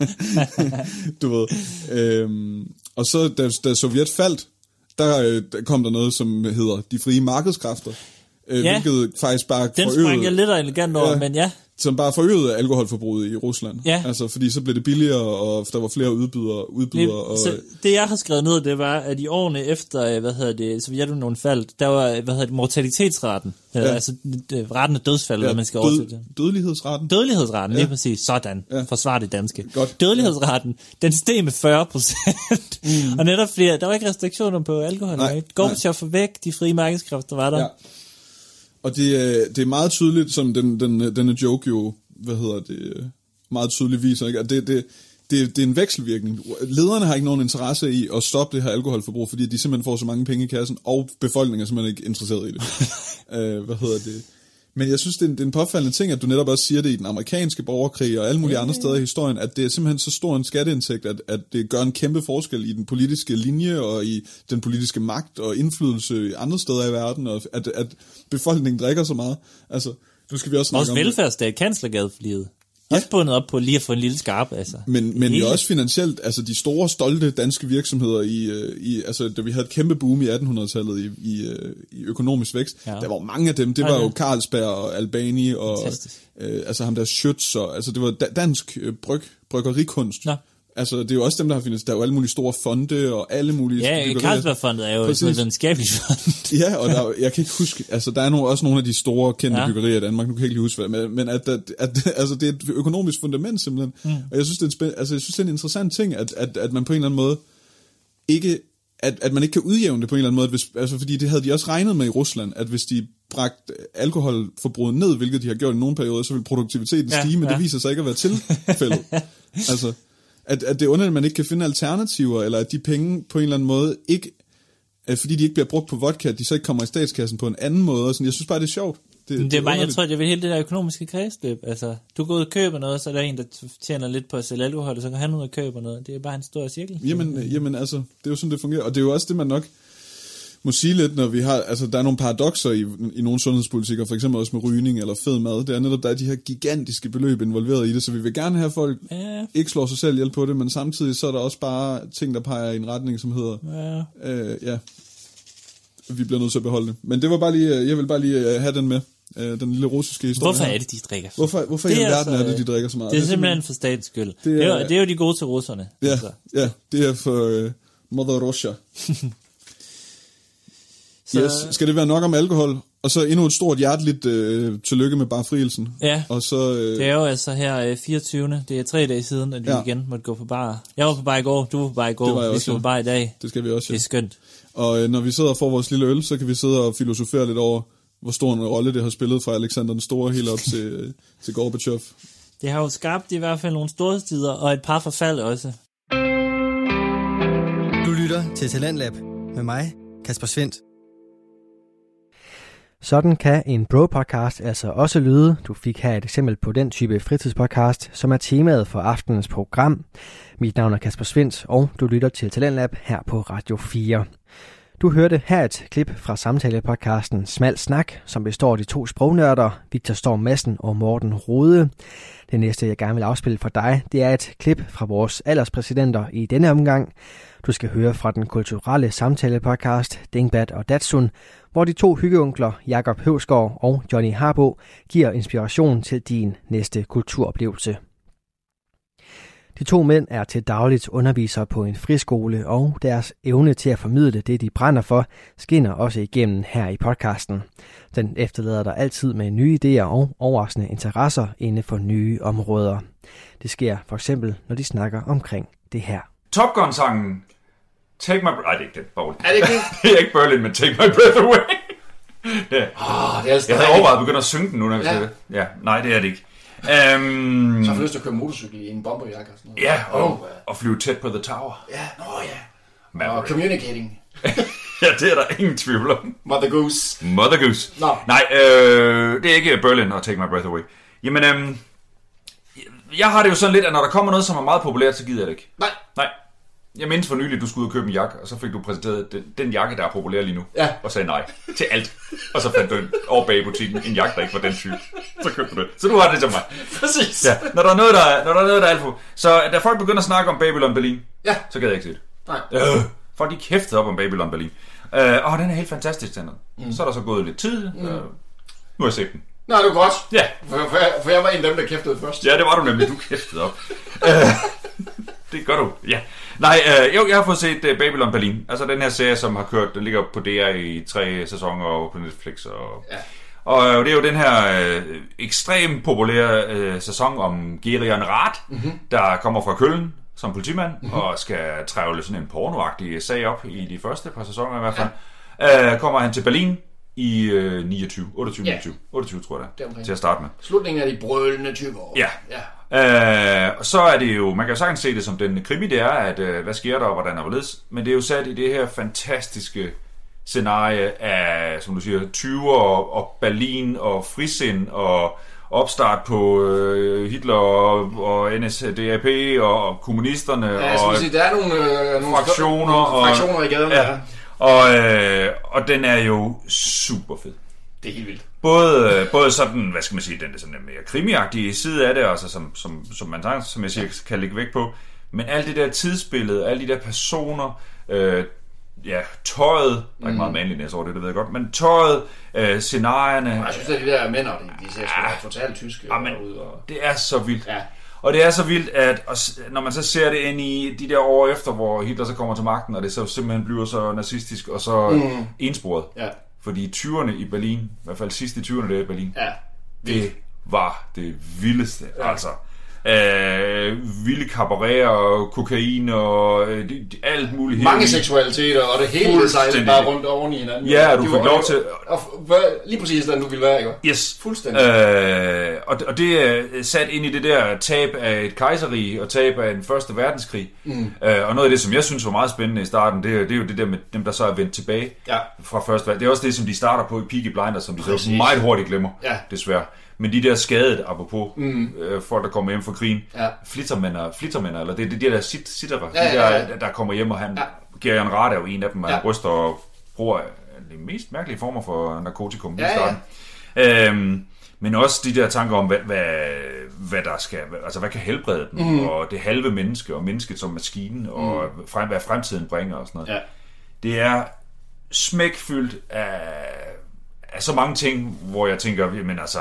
(laughs) du ved. Øhm, og så da, da Sovjet faldt, der, øh, der kom der noget, som hedder de frie markedskræfter. Øh, Ja. Hvilket faktisk bare Den sprang jeg lidt elegant over, Ja. men ja. Som bare forøgede alkoholforbruget i Rusland. Ja. Altså, fordi så blev det billigere, og der var flere udbydere. udbydere og, så det jeg har skrevet ned, det var, at i årene efter, øh, hvad hedder det, Sovjetunionen faldt, der var, øh, hvad hedder det, mortalitetsraten, ja. Ja. altså øh, raten af dødsfald, ja, man skal oversætte det. dødelighedsraten. Dødelighedsraten, Ja. lige præcis. Sådan. Ja. Forsvar det danske. Godt. Dødelighedsraten, den steg med 40 procent. Mm. og netop fordi, der var ikke restriktioner på alkohol. Nej, Nej, Gorbachev var væk, de frie markedskræfter var der. Ja. Og det, er- det er meget tydeligt, som den, den, denne joke jo, hvad hedder det, øh, meget tydeligt viser, ikke? at det, det, det, det er en vekselvirkning. Lederne har ikke nogen interesse i at stoppe det her alkoholforbrug, fordi de simpelthen får så mange penge i kassen, og befolkningen er simpelthen ikke interesseret i det. (laughs) øh, hvad hedder det? Men jeg synes, det er, en, det er en påfaldende ting, at du netop også siger det i den amerikanske borgerkrig og alle mulige andre steder i historien, at det er simpelthen så stor en skatteindtægt, at, at det gør en kæmpe forskel i den politiske linje og i den politiske magt og indflydelse andre steder i verden, og at, at befolkningen drikker så meget. Altså, nu skal vi også Vores velfærdsstat, kanslergadefliet. Ja. Også bundet op på lige at få en lille skarp, altså. Men, men jo også finansielt, altså de store, stolte danske virksomheder, i, øh, i, altså da vi havde et kæmpe boom i 1800-tallet i, i, øh, i økonomisk vækst, ja. Ja. der var mange af dem, det Ja, var ja. jo Carlsberg og Albani, og Fantastisk. øh, altså ham der Schütz, og, altså det var da, dansk øh, bryg, bryggerikunst. Nå. Altså det er jo også dem, der har finansieret, der er jo alle mulige store fonde, og alle mulige... Ja. Carlsbergfondet er jo Præcis. et videnskabeligt fond. Ja, og der, er- jeg kan ikke huske, altså der er nogle, også nogle af de store kendte ja. Byggerier i Danmark, nu kan jeg ikke lige huske, hvad, men, men at, at, at, altså det er et økonomisk fundament simpelthen, mm. og jeg synes, det er en, spænd, altså, jeg synes, det er en interessant ting, at, at, at man på en eller anden måde ikke, at, at man ikke kan udjævne det på en eller anden måde, at hvis, altså fordi det havde de også regnet med i Rusland, at hvis de bragt alkoholforbruget ned, hvilket de har gjort i nogle perioder, så vil produktiviteten Ja, stige, men ja. det viser sig ikke at være tilfældet. (laughs) altså, At, at det er underligt, at man ikke kan finde alternativer, eller at de penge på en eller anden måde ikke, at fordi de ikke bliver brugt på vodka, de så ikke kommer i statskassen på en anden måde. Og sådan. Jeg synes bare, det er sjovt. Det, det er bare, jeg tror, det er hele det der økonomiske kredsløb. Altså, du går ud og køber noget, så er der en, der tjener lidt på at sælge alkohol, og så går han ud og køber noget. Det er bare en stor cirkel. Jamen, jamen altså, det er jo sådan, det fungerer. Og det er jo også det, man nok må sige lidt, når vi har, altså der er nogle paradoxer i, i nogle sundhedspolitikker, for eksempel også med rygning eller fed mad, det er netop, der er de her gigantiske beløb involveret i det, så vi vil gerne have folk Ja. ikke slår sig selv ihjel på det, men samtidig så er der også bare ting, der peger i en retning, som hedder, Ja. øh, ja, vi bliver nødt til at beholde det. Men det var bare lige, øh, jeg vil bare lige øh, have den med, øh, den lille russiske historie. Hvorfor er det, de drikker? Hvorfor, hvorfor i Det er alverden altså, er det, de drikker så meget? Det er simpelthen for statens skyld. Det Det er, er- det er, det er jo de gode til russerne. Ja, Altså. ja, det er for uh, Mother Russia. (laughs) Så- yes. Skal det være nok om alkohol? Og så endnu et stort hjerteligt uh, tillykke med barfrielsen. Ja. Og så, uh, Det er jo altså her øh, 24. Det er tre dage siden, at vi Ja. ja. igen måtte gå på bar. Jeg var på bar i går, du var på bar i går, Det var jeg vi også, skal ja. på bar i dag. Det skal vi også, Det er skønt. Og uh, når vi sidder og får vores lille øl, så kan vi sidde og filosofere lidt over, hvor stor en rolle det har spillet fra Alexander den Store helt op til, øh, til Gorbachev. Det har jo skabt i hvert fald nogle storhedstider, og et par forfald også. Du lytter til Talentlab med mig, Kasper Svendt. Sådan kan en bro-podcast altså også lyde. Du fik her et eksempel på den type fritidspodcast, som er temaet for aftenens program. Mit navn er Kasper Svendt, og du lytter til Talentlab her på Radio 4. Du hørte her et klip fra samtalepodcasten Smal Snak, som består af de to sprognørder, Victor Storm Madsen og Morten Rode. Det næste, jeg gerne vil afspille for dig, det er et klip fra vores alderspræsidenter i denne omgang. Du skal høre fra den kulturelle samtalepodcast Dingbat og Datsun, hvor de to hyggeunkler, Jakob Høvsgaard og Johnny Harbo, giver inspiration til din næste kulturoplevelse. De to mænd er til dagligt undervisere på en friskole, og deres evne til at formidle det, de brænder for, skinner også igennem her i podcasten. Den efterlader dig altid med nye idéer og overraskende interesser inden for nye områder. Det sker for eksempel, når de snakker omkring det her. Top Gun-sangen Take My... Nej, det er ikke den, Paul. Er det ikke det? (laughs) det er ikke Berlin, men Take My Breath Away. (laughs) det, Åh, det er altså jeg havde overvejet at begynde at synge den nu, når vi Ja. ja. det. Ja, nej, det er det ikke. Um, Så har du lyst til at køre motorcykel i en bomberjakke og sådan noget. Ja, og, Oh, og flyve tæt på The Tower. ja, nå ja. Maverick. Og communicating. (laughs) ja, det er der ingen tvivl om. Mother Goose. Mother Goose. Nå. Nej, øh, det er ikke Berlin og Take My Breath Away. Jamen, øhm, jeg har det jo sådan lidt, at når der kommer noget, som er meget populært, så gider jeg det ikke. Nej. Nej. Jeg mindes for nylig, at du skulle ud og købe en jakke, og så fik du præsenteret den, den jakke, der er populær lige nu. Ja. Og sagde nej til alt. Og så fandt du en- over bag i butikken en jakke, der ikke var den type. Så købte du det. Så du har det til mig. Præcis. Ja, når der er noget, der er, når der er, noget, der er alt for... Så da folk begynder at snakke om Babylon Berlin, Ja. så gad jeg ikke se det. Nej. Øh, folk de kæftede op om Babylon Berlin. Øh, åh, den er helt fantastisk, den. Mm. Så er der så gået lidt tid. Mm. Øh, nu har jeg set den. Nå, det var godt. Ja. For, for, jeg, for jeg var en af dem, der kæftede først. Ja, det var du nemlig. Du kæftede op. øh, (laughs) det gør du, ja. Nej, øh, jo, jeg har fået set uh, Babylon Berlin. Altså den her serie, som har kørt, den ligger på DR i tre sæsoner og på Netflix. Og, Ja. og øh, det er jo den her øh, ekstremt populære øh, sæson om Gerion Rath, mm-hmm. der kommer fra Køln som politimand, mm-hmm. og skal trævle sådan en pornoagtig sag op i de første par sæsoner i hvert fald. Ja. Øh, kommer han til Berlin i øh, 29, 28, Ja. 29, 28 tror jeg det er, til at starte med. Slutningen af de brølende 20 år. Ja. ja. Øh, og så er det jo, man kan jo sagtens se det som den krimi, det er, at øh, hvad sker der, og hvordan er hvorledes. Men det er jo sat i det her fantastiske scenarie af, som du siger, 20'er og, og Berlin og frisind og opstart på øh, Hitler og, og NSDAP og, og kommunisterne Ja, jeg og sige, der er nogle, øh, nogle fraktioner, nogle og, fraktioner i gaderne. Ja. ja. Og, øh, og den er jo super fed. Det er helt vildt. Både, øh, både sådan, hvad skal man sige, den der sådan der mere krimiagtige side af det, altså som, som, som man sagtens, som jeg siger, kan lægge vægt på, men alt det der tidsbillede, alle de der personer, øh, ja, tøjet, der er ikke meget mandligt over det, det ved jeg godt, men tøjet, øh, scenarierne, Jeg synes, at de der mænd, de, de ser sgu da totalt tyske Jamen, ud. Og... det er så vildt. Ja. Og det er så vildt, at når man så ser det ind i de der år efter, hvor Hitler så kommer til magten, og det så simpelthen bliver så nazistisk og så Mm. mm. ensporet. Ja. Fordi i 20'erne i Berlin, i hvert fald sidst i 20'erne der i Berlin, Ja. det var det vildeste. Ja. Altså, øh, vilde cabaret og kokain og øh, alt muligt. Mange helt- seksualiteter, og det hele Fuldstændig. bare rundt oven i hinanden. Ja, du fik lov til... Og, hvad- lige præcis, den du ville være, ikke? Yes. Fuldstændig. Øh, og, og det er sat ind i det der tab af et kejserige og tab af en første verdenskrig. Mm. Øh, og noget af det, som jeg synes var meget spændende i starten, det er, det er jo det der med dem, der så er vendt tilbage Ja. fra første verden. Det er også det, som de starter på i Peaky Blinders, som de så meget hurtigt glemmer, Ja. desværre. Men de der skadede, apropos, Mm. øh, folk, der kommer hjem fra krigen, Ja. flittermænder, flittermænder, eller det er de der sit, sittere, Ja, de ja, ja. der, der kommer hjem, og han, Ja. ja. Gerion Rad er jo en af dem, han Ja. ja. bryster og bruger de mest mærkelige former for narkotikum i Ja, ja. starten. Øhm, men også de der tanker om, hvad, hvad, hvad der skal, altså hvad kan helbrede dem, mm. og det halve menneske, og mennesket som maskine, og frem, hvad fremtiden bringer og sådan noget. Ja. Det er smækfyldt af, af så mange ting, hvor jeg tænker, men altså,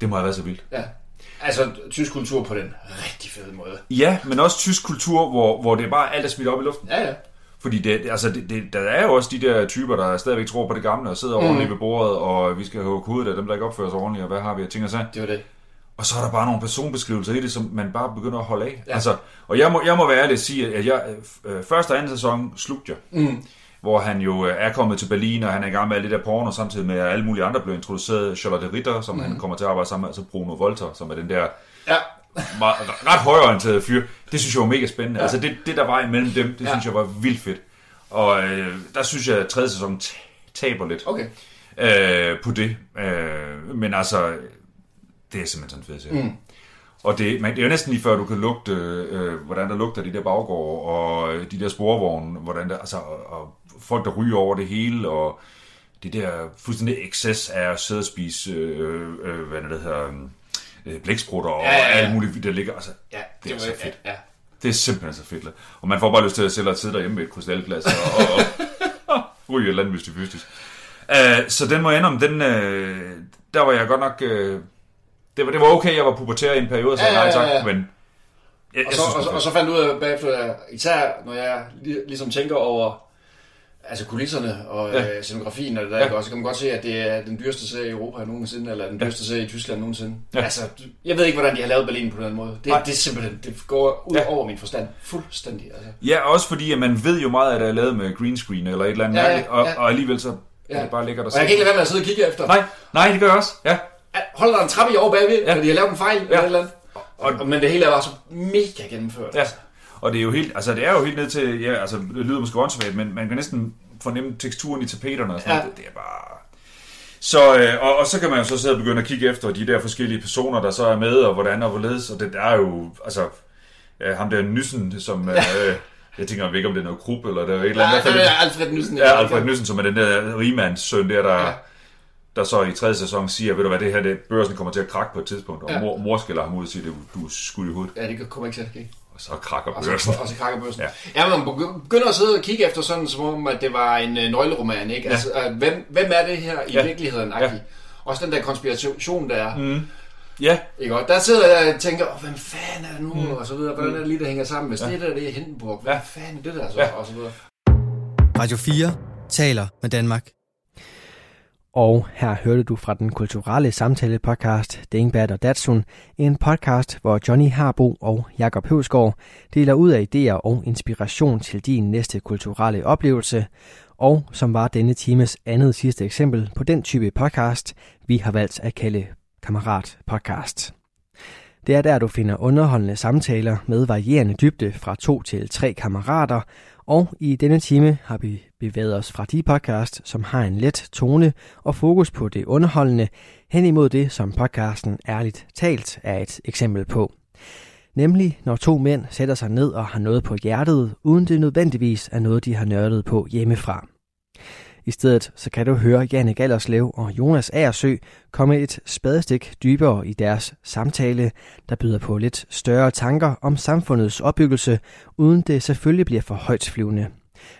det må have været så vildt. Ja. Altså, tysk kultur på den rigtig fede måde. Ja, men også tysk kultur, hvor, hvor det er bare alt er smidt op i luften. Ja, ja. Fordi det, altså det, det, der er jo også de der typer, der stadigvæk tror på det gamle, og sidder Mm. ordentligt ved bordet, og vi skal have hovedet af dem, der ikke opfører sig ordentligt, og hvad har vi af ting og sager. Det var det. Og så er der bare nogle personbeskrivelser i det, som man bare begynder at holde af. Ja. Altså, og jeg må, jeg må være ærlig at sige, at jeg, øh, første og anden sæson slugte jeg. Mm. Hvor han jo øh, er kommet til Berlin, og han er i gang med alt det der porno, samtidig med at alle mulige andre blev introduceret. Charlotte Ritter, som Mm. han kommer til at arbejde sammen med, altså Bruno Volter, som er den der Ja. meget, ret højorienterede fyr. Det synes jeg var mega spændende. Ja. Altså det, det, der var imellem dem, det Ja. synes jeg var vildt fedt. Og øh, der synes jeg, at tredje sæson taber lidt Okay. øh, på det. Øh, men altså, det er simpelthen sådan en fed serie. Mm. Og det, man, det er jo næsten lige før, du kan lugte, øh, hvordan der lugter de der baggårde, og de der sporvogne, hvordan der, altså, og, og folk, der ryger over det hele, og det der fuldstændig excess af at sidde og spise, øh, øh, hvad er det hedder, øh, blæksprutter og Ja, ja, ja. alt muligt, der ligger, altså, Ja, det er var- så fedt. Ja, Det er simpelthen så fedt. Og man får bare lyst til at selv at sidde derhjemme med et krystalglas og, og, og (laughs) ryge et eller andet mystifystisk. Uh, så den må jeg indrømme, den, uh, der var jeg godt nok... Uh, det, var, det var okay, jeg var pubertær i en periode, så Ja, ja, nej tak, ja, ja. men... Jeg, og, jeg så, synes, og, det og så fandt du ud af bagefter, at især når jeg li- ligesom tænker over altså kulisserne og ja. Ja. øh, scenografien og det der, Ja. ja. så kan man godt se, at det er den dyreste serie i Europa nogensinde, eller den dyreste serie i Tyskland nogensinde. Ja. Ja. Altså, jeg ved ikke, hvordan de har lavet Berlin på den måde. Det, Nej. det er simpelthen, det går ud Ja. ja. over min forstand. Fuldstændig, altså. Ja, også fordi at man ved jo meget, at det er lavet med green screen eller et eller andet Ja, ja, mærkeligt, og, ja. og alligevel så Ja. det bare lækkert at Og jeg kan ikke lade være med at sidde og kigge efter. Nej, nej, det gør jeg også. Ja. Holder der en trappe i over bagved, ja. Ja. når de har lavet en fejl, ja. eller Ja. et eller andet. Og, og, men det hele er bare så mega gennemført. Ja. Og det er jo helt, altså det er jo helt ned til, ja, altså det lyder måske åndssvagt, men man kan næsten fornemme teksturen i tapeterne og sådan Ja. noget. Det, det er bare... Så, øh, og, og, så kan man jo så sidde og begynde at kigge efter de der forskellige personer, der så er med, og hvordan og hvorledes, og det der er jo, altså, ja, ham der Nyssen, som, øh, jeg tænker ikke, om det er noget krup, eller det er et eller andet. Fald det er Alfred Nyssen. Ja, Alfred Nyssen, som er den der rimands søn der, der, Ja. der så i tredje sæson siger, ved du hvad, det her, det, børsen kommer til at krakke på et tidspunkt, og Ja. mor, mor skælder ham ud og siger, det, du er skudt i hovedet, Ja, det kommer ikke til at ske. Og så krakker Og børsen. så, og så krakker børsen. Ja. Ja. man begynder at sidde og kigge efter sådan, som om, at det var en øh, nøgleroman, ikke? Ja. Altså, øh, hvem, hvem er det her i Ja. virkeligheden? Ja. Ja. Også den der konspiration, der er. Mm. Ja. Ikke? Og der sidder jeg og tænker, oh, hvem fanden er det nu? Mm. Og så videre. Hvordan er det lige, der hænger sammen? Hvis ja. det der, det er Hindenburg. Hvad Ja. fanden er det der så? Ja. Og så videre. Radio 4 taler med Danmark. Og her hørte du fra den kulturelle samtale podcast Dingbat og Datsun, en podcast, hvor Johnny Harbo og Jakob Høvsgaard deler ud af idéer og inspiration til din næste kulturelle oplevelse, og som var denne times andet sidste eksempel på den type podcast, vi har valgt at kalde Kammerat Podcast. Det er der, du finder underholdende samtaler med varierende dybde fra to til tre kammerater, og i denne time har vi bevæget os fra de podcast, som har en let tone og fokus på det underholdende, hen imod det, som podcasten ærligt talt er et eksempel på. Nemlig når to mænd sætter sig ned og har noget på hjertet, uden det nødvendigvis er noget, de har nørdet på hjemmefra. I stedet så kan du høre Janne Gallerslev og Jonas Aersø komme et spadestik dybere i deres samtale, der byder på lidt større tanker om samfundets opbyggelse, uden det selvfølgelig bliver for højt flyvende.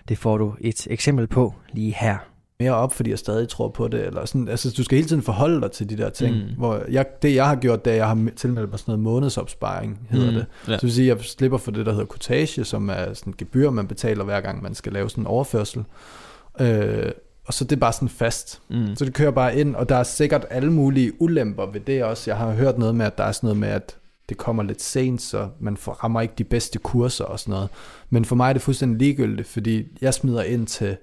Det får du et eksempel på lige her. mere op, fordi jeg stadig tror på det. Eller sådan. Altså, du skal hele tiden forholde dig til de der ting. Mm. Hvor jeg, det, jeg har gjort, det er, jeg har tilmeldt mig sådan noget månedsopsparing, hedder Mm. det. Ja. Så det vil sige, at jeg slipper for det, der hedder kortage, som er sådan et gebyr, man betaler hver gang, man skal lave sådan en overførsel. Øh, og så det er bare sådan fast. Mm. Så det kører bare ind, og der er sikkert alle mulige ulemper ved det også. Jeg har hørt noget med, at der er sådan noget med, at det kommer lidt sent, så man får, rammer ikke de bedste kurser og sådan noget. Men for mig er det fuldstændig ligegyldigt, fordi jeg smider ind til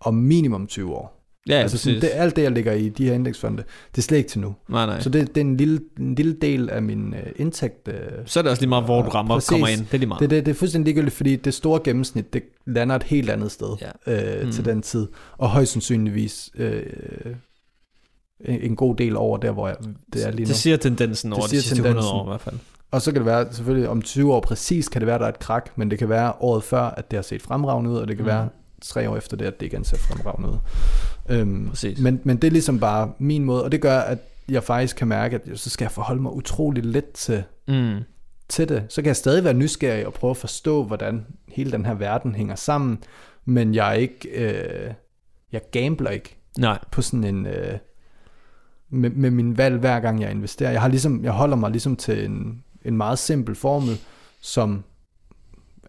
om minimum 20 år. Ja, altså sådan, det, alt det, jeg ligger i de her indeksfonde, det er slet ikke til nu. Nej, nej. Så det, det er en lille, en lille del af min øh, indtægt. Øh, Så er det også lige meget, hvor du rammer kommer ind. Det er lige meget. Det, det, det er fuldstændig ligegyldigt, fordi det store gennemsnit, det lander et helt andet sted ja. øh, Mm. til den tid. Og højst sandsynligvis øh, en, en god del over der, hvor jeg, det er lige nu. Det siger tendensen over de siger sidste 100 år i hvert fald. Og så kan det være, selvfølgelig om 20 år præcis, kan det være, der er et krak, men det kan være året før, at det har set fremragende ud, og det kan mm. være tre år efter det, at det igen ser fremragende ud. Øhm, Præcis. men, men det er ligesom bare min måde, og det gør, at jeg faktisk kan mærke, at så skal jeg forholde mig utrolig lidt til, Mm. til det. Så kan jeg stadig være nysgerrig og prøve at forstå, hvordan hele den her verden hænger sammen, men jeg er ikke, øh, jeg gambler ikke Nej. på sådan en, øh, med, med min valg hver gang jeg investerer. Jeg, har ligesom, jeg holder mig ligesom til en, en meget simpel formel, som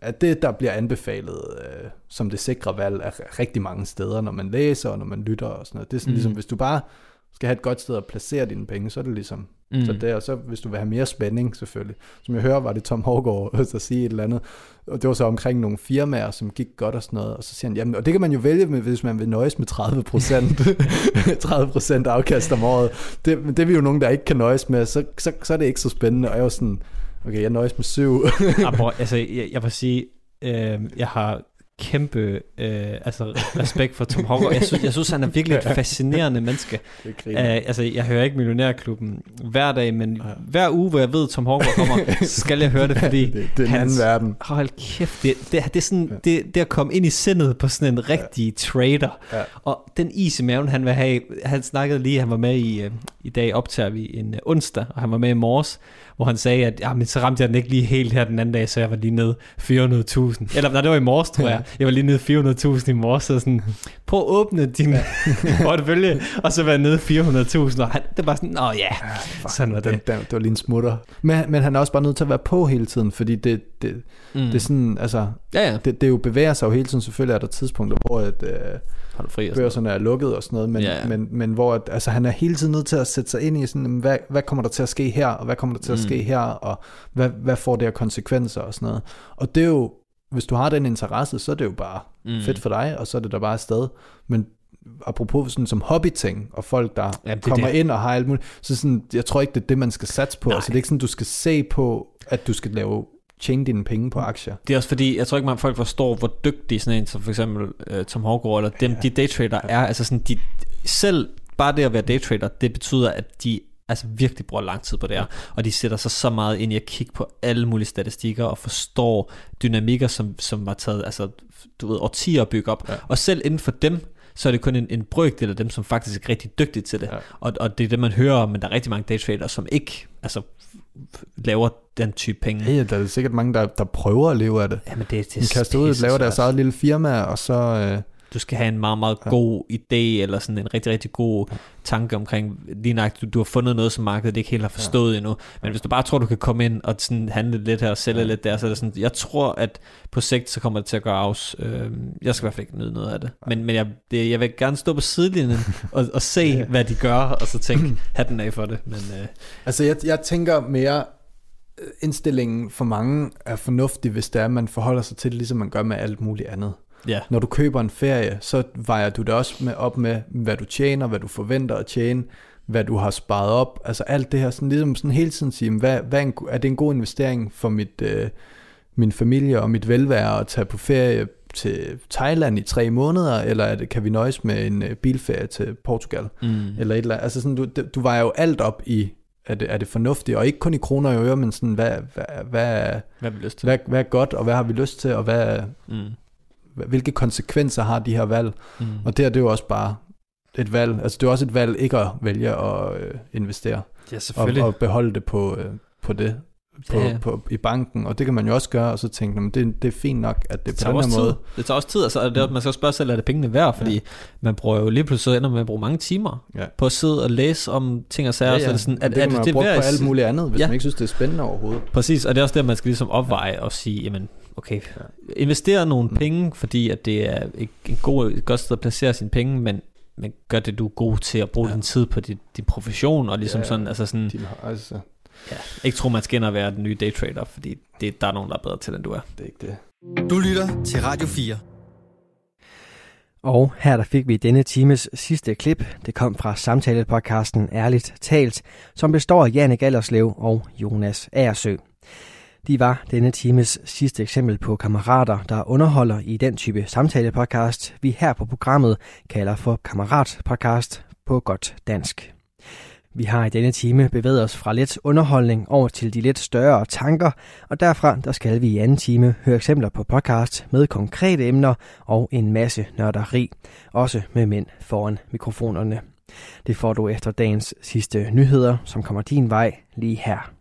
er det, der bliver anbefalet øh, som det sikre valg af rigtig mange steder, når man læser og når man lytter og sådan noget. Det er sådan Mm. ligesom, hvis du bare skal have et godt sted at placere dine penge, så er det ligesom, Mm. så det, og så hvis du vil have mere spænding selvfølgelig. Som jeg hører, var det Tom Hårgaard der (laughs) sige et eller andet, og det var så omkring nogle firmaer, som gik godt og sådan noget, og så siger han, jamen, og det kan man jo vælge, med, hvis man vil nøjes med 30 procent (laughs) 30 procent afkast om året. Det, men det er vi jo nogen, der ikke kan nøjes med, så, så, så er det ikke så spændende, og jeg var sådan, okay, jeg nøjes med syv. Ah, bror, altså, jeg, jeg vil sige, øh, jeg har kæmpe øh, altså, respekt for Tom Hogger. Jeg synes, jeg synes, han er virkelig et fascinerende menneske. Uh, altså, jeg hører ikke Millionærklubben hver dag, men hver uge, hvor jeg ved, Tom Hogger kommer, (laughs) skal jeg høre det, fordi... Det- det er en anden verden. Hold kæft, det, det, det er sådan, det, det at komme ind i sindet på sådan en rigtig trader. Ja. Og den is i maven, han vil have, han snakkede lige, han var med i, øh, i dag optager vi en øh, onsdag, og han var med i morges, hvor han sagde, at ja, men så ramte jeg den ikke lige helt her den anden dag, så jeg var lige nede 400.000. Eller nej, det var i morges, tror jeg. Jeg var lige nede 400.000 i morges, så sådan, prøv at åbne din (laughs) portefølje, og så være nede 400.000. Og han, det var sådan, nå ja, sådan var den, det. den, det var lige en smutter. Men, men han er også bare nødt til at være på hele tiden, fordi det, det, Mm. det er sådan, altså, ja, ja. Det, det jo bevæger sig jo hele tiden. Selvfølgelig er der tidspunkter, hvor at, øh, Har du fri og sådan børserne er lukket og sådan noget, men, Ja, ja. men, men hvor at, altså, han er hele tiden nødt til at sætte sig ind i, sådan, hvad, hvad kommer der til at ske her, og hvad kommer der til at. Ske her, og hvad, hvad får det af konsekvenser og sådan noget. Og det er jo, hvis du har den interesse, så er det jo bare Mm. mm. fedt for dig, og så er det der bare afsted. Men apropos sådan som hobbyting, og folk, der Jamen, er kommer det. ind og har alt muligt, så sådan, jeg tror ikke, det er det, man skal satse på. Nej. Altså, det er ikke sådan, du skal se på, at du skal lave tjene dine penge på aktier. Det er også fordi, jeg tror ikke, man folk forstår, hvor dygtig sådan en som for eksempel uh, Tom Hårgaard, eller dem, de daytrader er. Altså sådan, de, selv bare det at være daytrader, det betyder, at de altså virkelig bruger lang tid på det her, og de sætter sig så meget ind i at kigge på alle mulige statistikker og forstår dynamikker, som, som var taget, altså du ved, årtier at bygge op. Ja. Og selv inden for dem, så er det kun en, en brøkdel af dem, som faktisk er rigtig dygtige til det. Ja. Og, og det er det, man hører om, men der er rigtig mange daytradere, som ikke altså, laver den type penge. Ja, der er sikkert mange, der, der prøver at leve af det. Jamen, det, det De kaster ud og laver deres eget lille firma, og så... Øh, du skal have en meget, meget god idé, eller sådan en rigtig, rigtig god tanke omkring, lige nok, du, du har fundet noget, som markedet ikke helt har forstået ja. endnu. Men hvis du bare tror, du kan komme ind og sådan handle lidt her og sælge ja. lidt der, så er det sådan, jeg tror, at på sigt, så kommer det til at gøre afs. Øh, jeg skal i hvert fald ikke nyde noget af det. Men, men jeg, det, jeg vil gerne stå på sidelinjen og, og se, ja. hvad de gør, og så tænke, (clears throat) hatten af for det. Men, øh, Altså, jeg, jeg tænker mere, øh, indstillingen for mange er fornuftig, hvis det er, at man forholder sig til det, ligesom man gør med alt muligt andet. Ja. Når du køber en ferie, så vejer du det også med, op med, hvad du tjener, hvad du forventer at tjene, hvad du har sparet op. Altså alt det her, sådan, ligesom sådan hele tiden sige, hvad, hvad er, en, er det en god investering for mit, øh, min familie og mit velvære at tage på ferie til Thailand i tre måneder, eller er det, kan vi nøjes med en øh, bilferie til Portugal? Mm. Eller et eller andet. Altså sådan, du, du vejer jo alt op i, er det, er det fornuftigt, og ikke kun i kroner og øre, men sådan, hvad, hvad, hvad, Hvad har vi lyst til? Hvad, hvad er godt, og hvad har vi lyst til, og hvad, Mm. Hvilke konsekvenser har de her valg? Mm. Og det, er det er jo også bare et valg. Altså det er også et valg ikke at vælge at øh, investere. Ja, selvfølgelig. Og, og beholde det på, øh, på det. På, Ja, ja, ja. På, i banken, og det kan man jo også gøre, og så tænke, "Nå, men det, det er fint nok, at det Det er på den her tid. måde. Det tager også tid, altså, det, man skal også spørge selv, er det pengene værd, fordi ja. man bruger jo lige pludselig ender med at bruge mange timer Ja. på at sidde og læse om ting og sager, Ja, så er ja. det sådan, Og det kan man jo bruge på alt muligt andet, hvis man ikke synes, det er spændende overhovedet. Præcis, og det er også der, man skal ligesom opveje og sige, jamen, okay, investere nogle Mm. penge, fordi at det er et, en god, et godt sted at placere sine penge, men, men gør det, du er god til at bruge ja. din tid på dit, din profession, og ligesom Ja, sådan, altså sådan, Din, altså, ja, ikke tro, man skal ind og være den nye daytrader, fordi det, der er nogen, der er bedre til, end du er. Det er ikke det. Du lytter til Radio 4. Og her der fik vi denne times sidste klip. Det kom fra samtalepodcasten Ærligt Talt, som består af Janne Gallerslev og Jonas Aersø. De var denne times sidste eksempel på kammerater, der underholder i den type samtalepodcast, vi her på programmet kalder for kammeratpodcast på godt dansk. Vi har i denne time bevæget os fra let underholdning over til de lidt større tanker, og derfra der skal vi i anden time høre eksempler på podcast med konkrete emner og en masse nørderi, også med mænd foran mikrofonerne. Det får du efter dagens sidste nyheder, som kommer din vej lige her.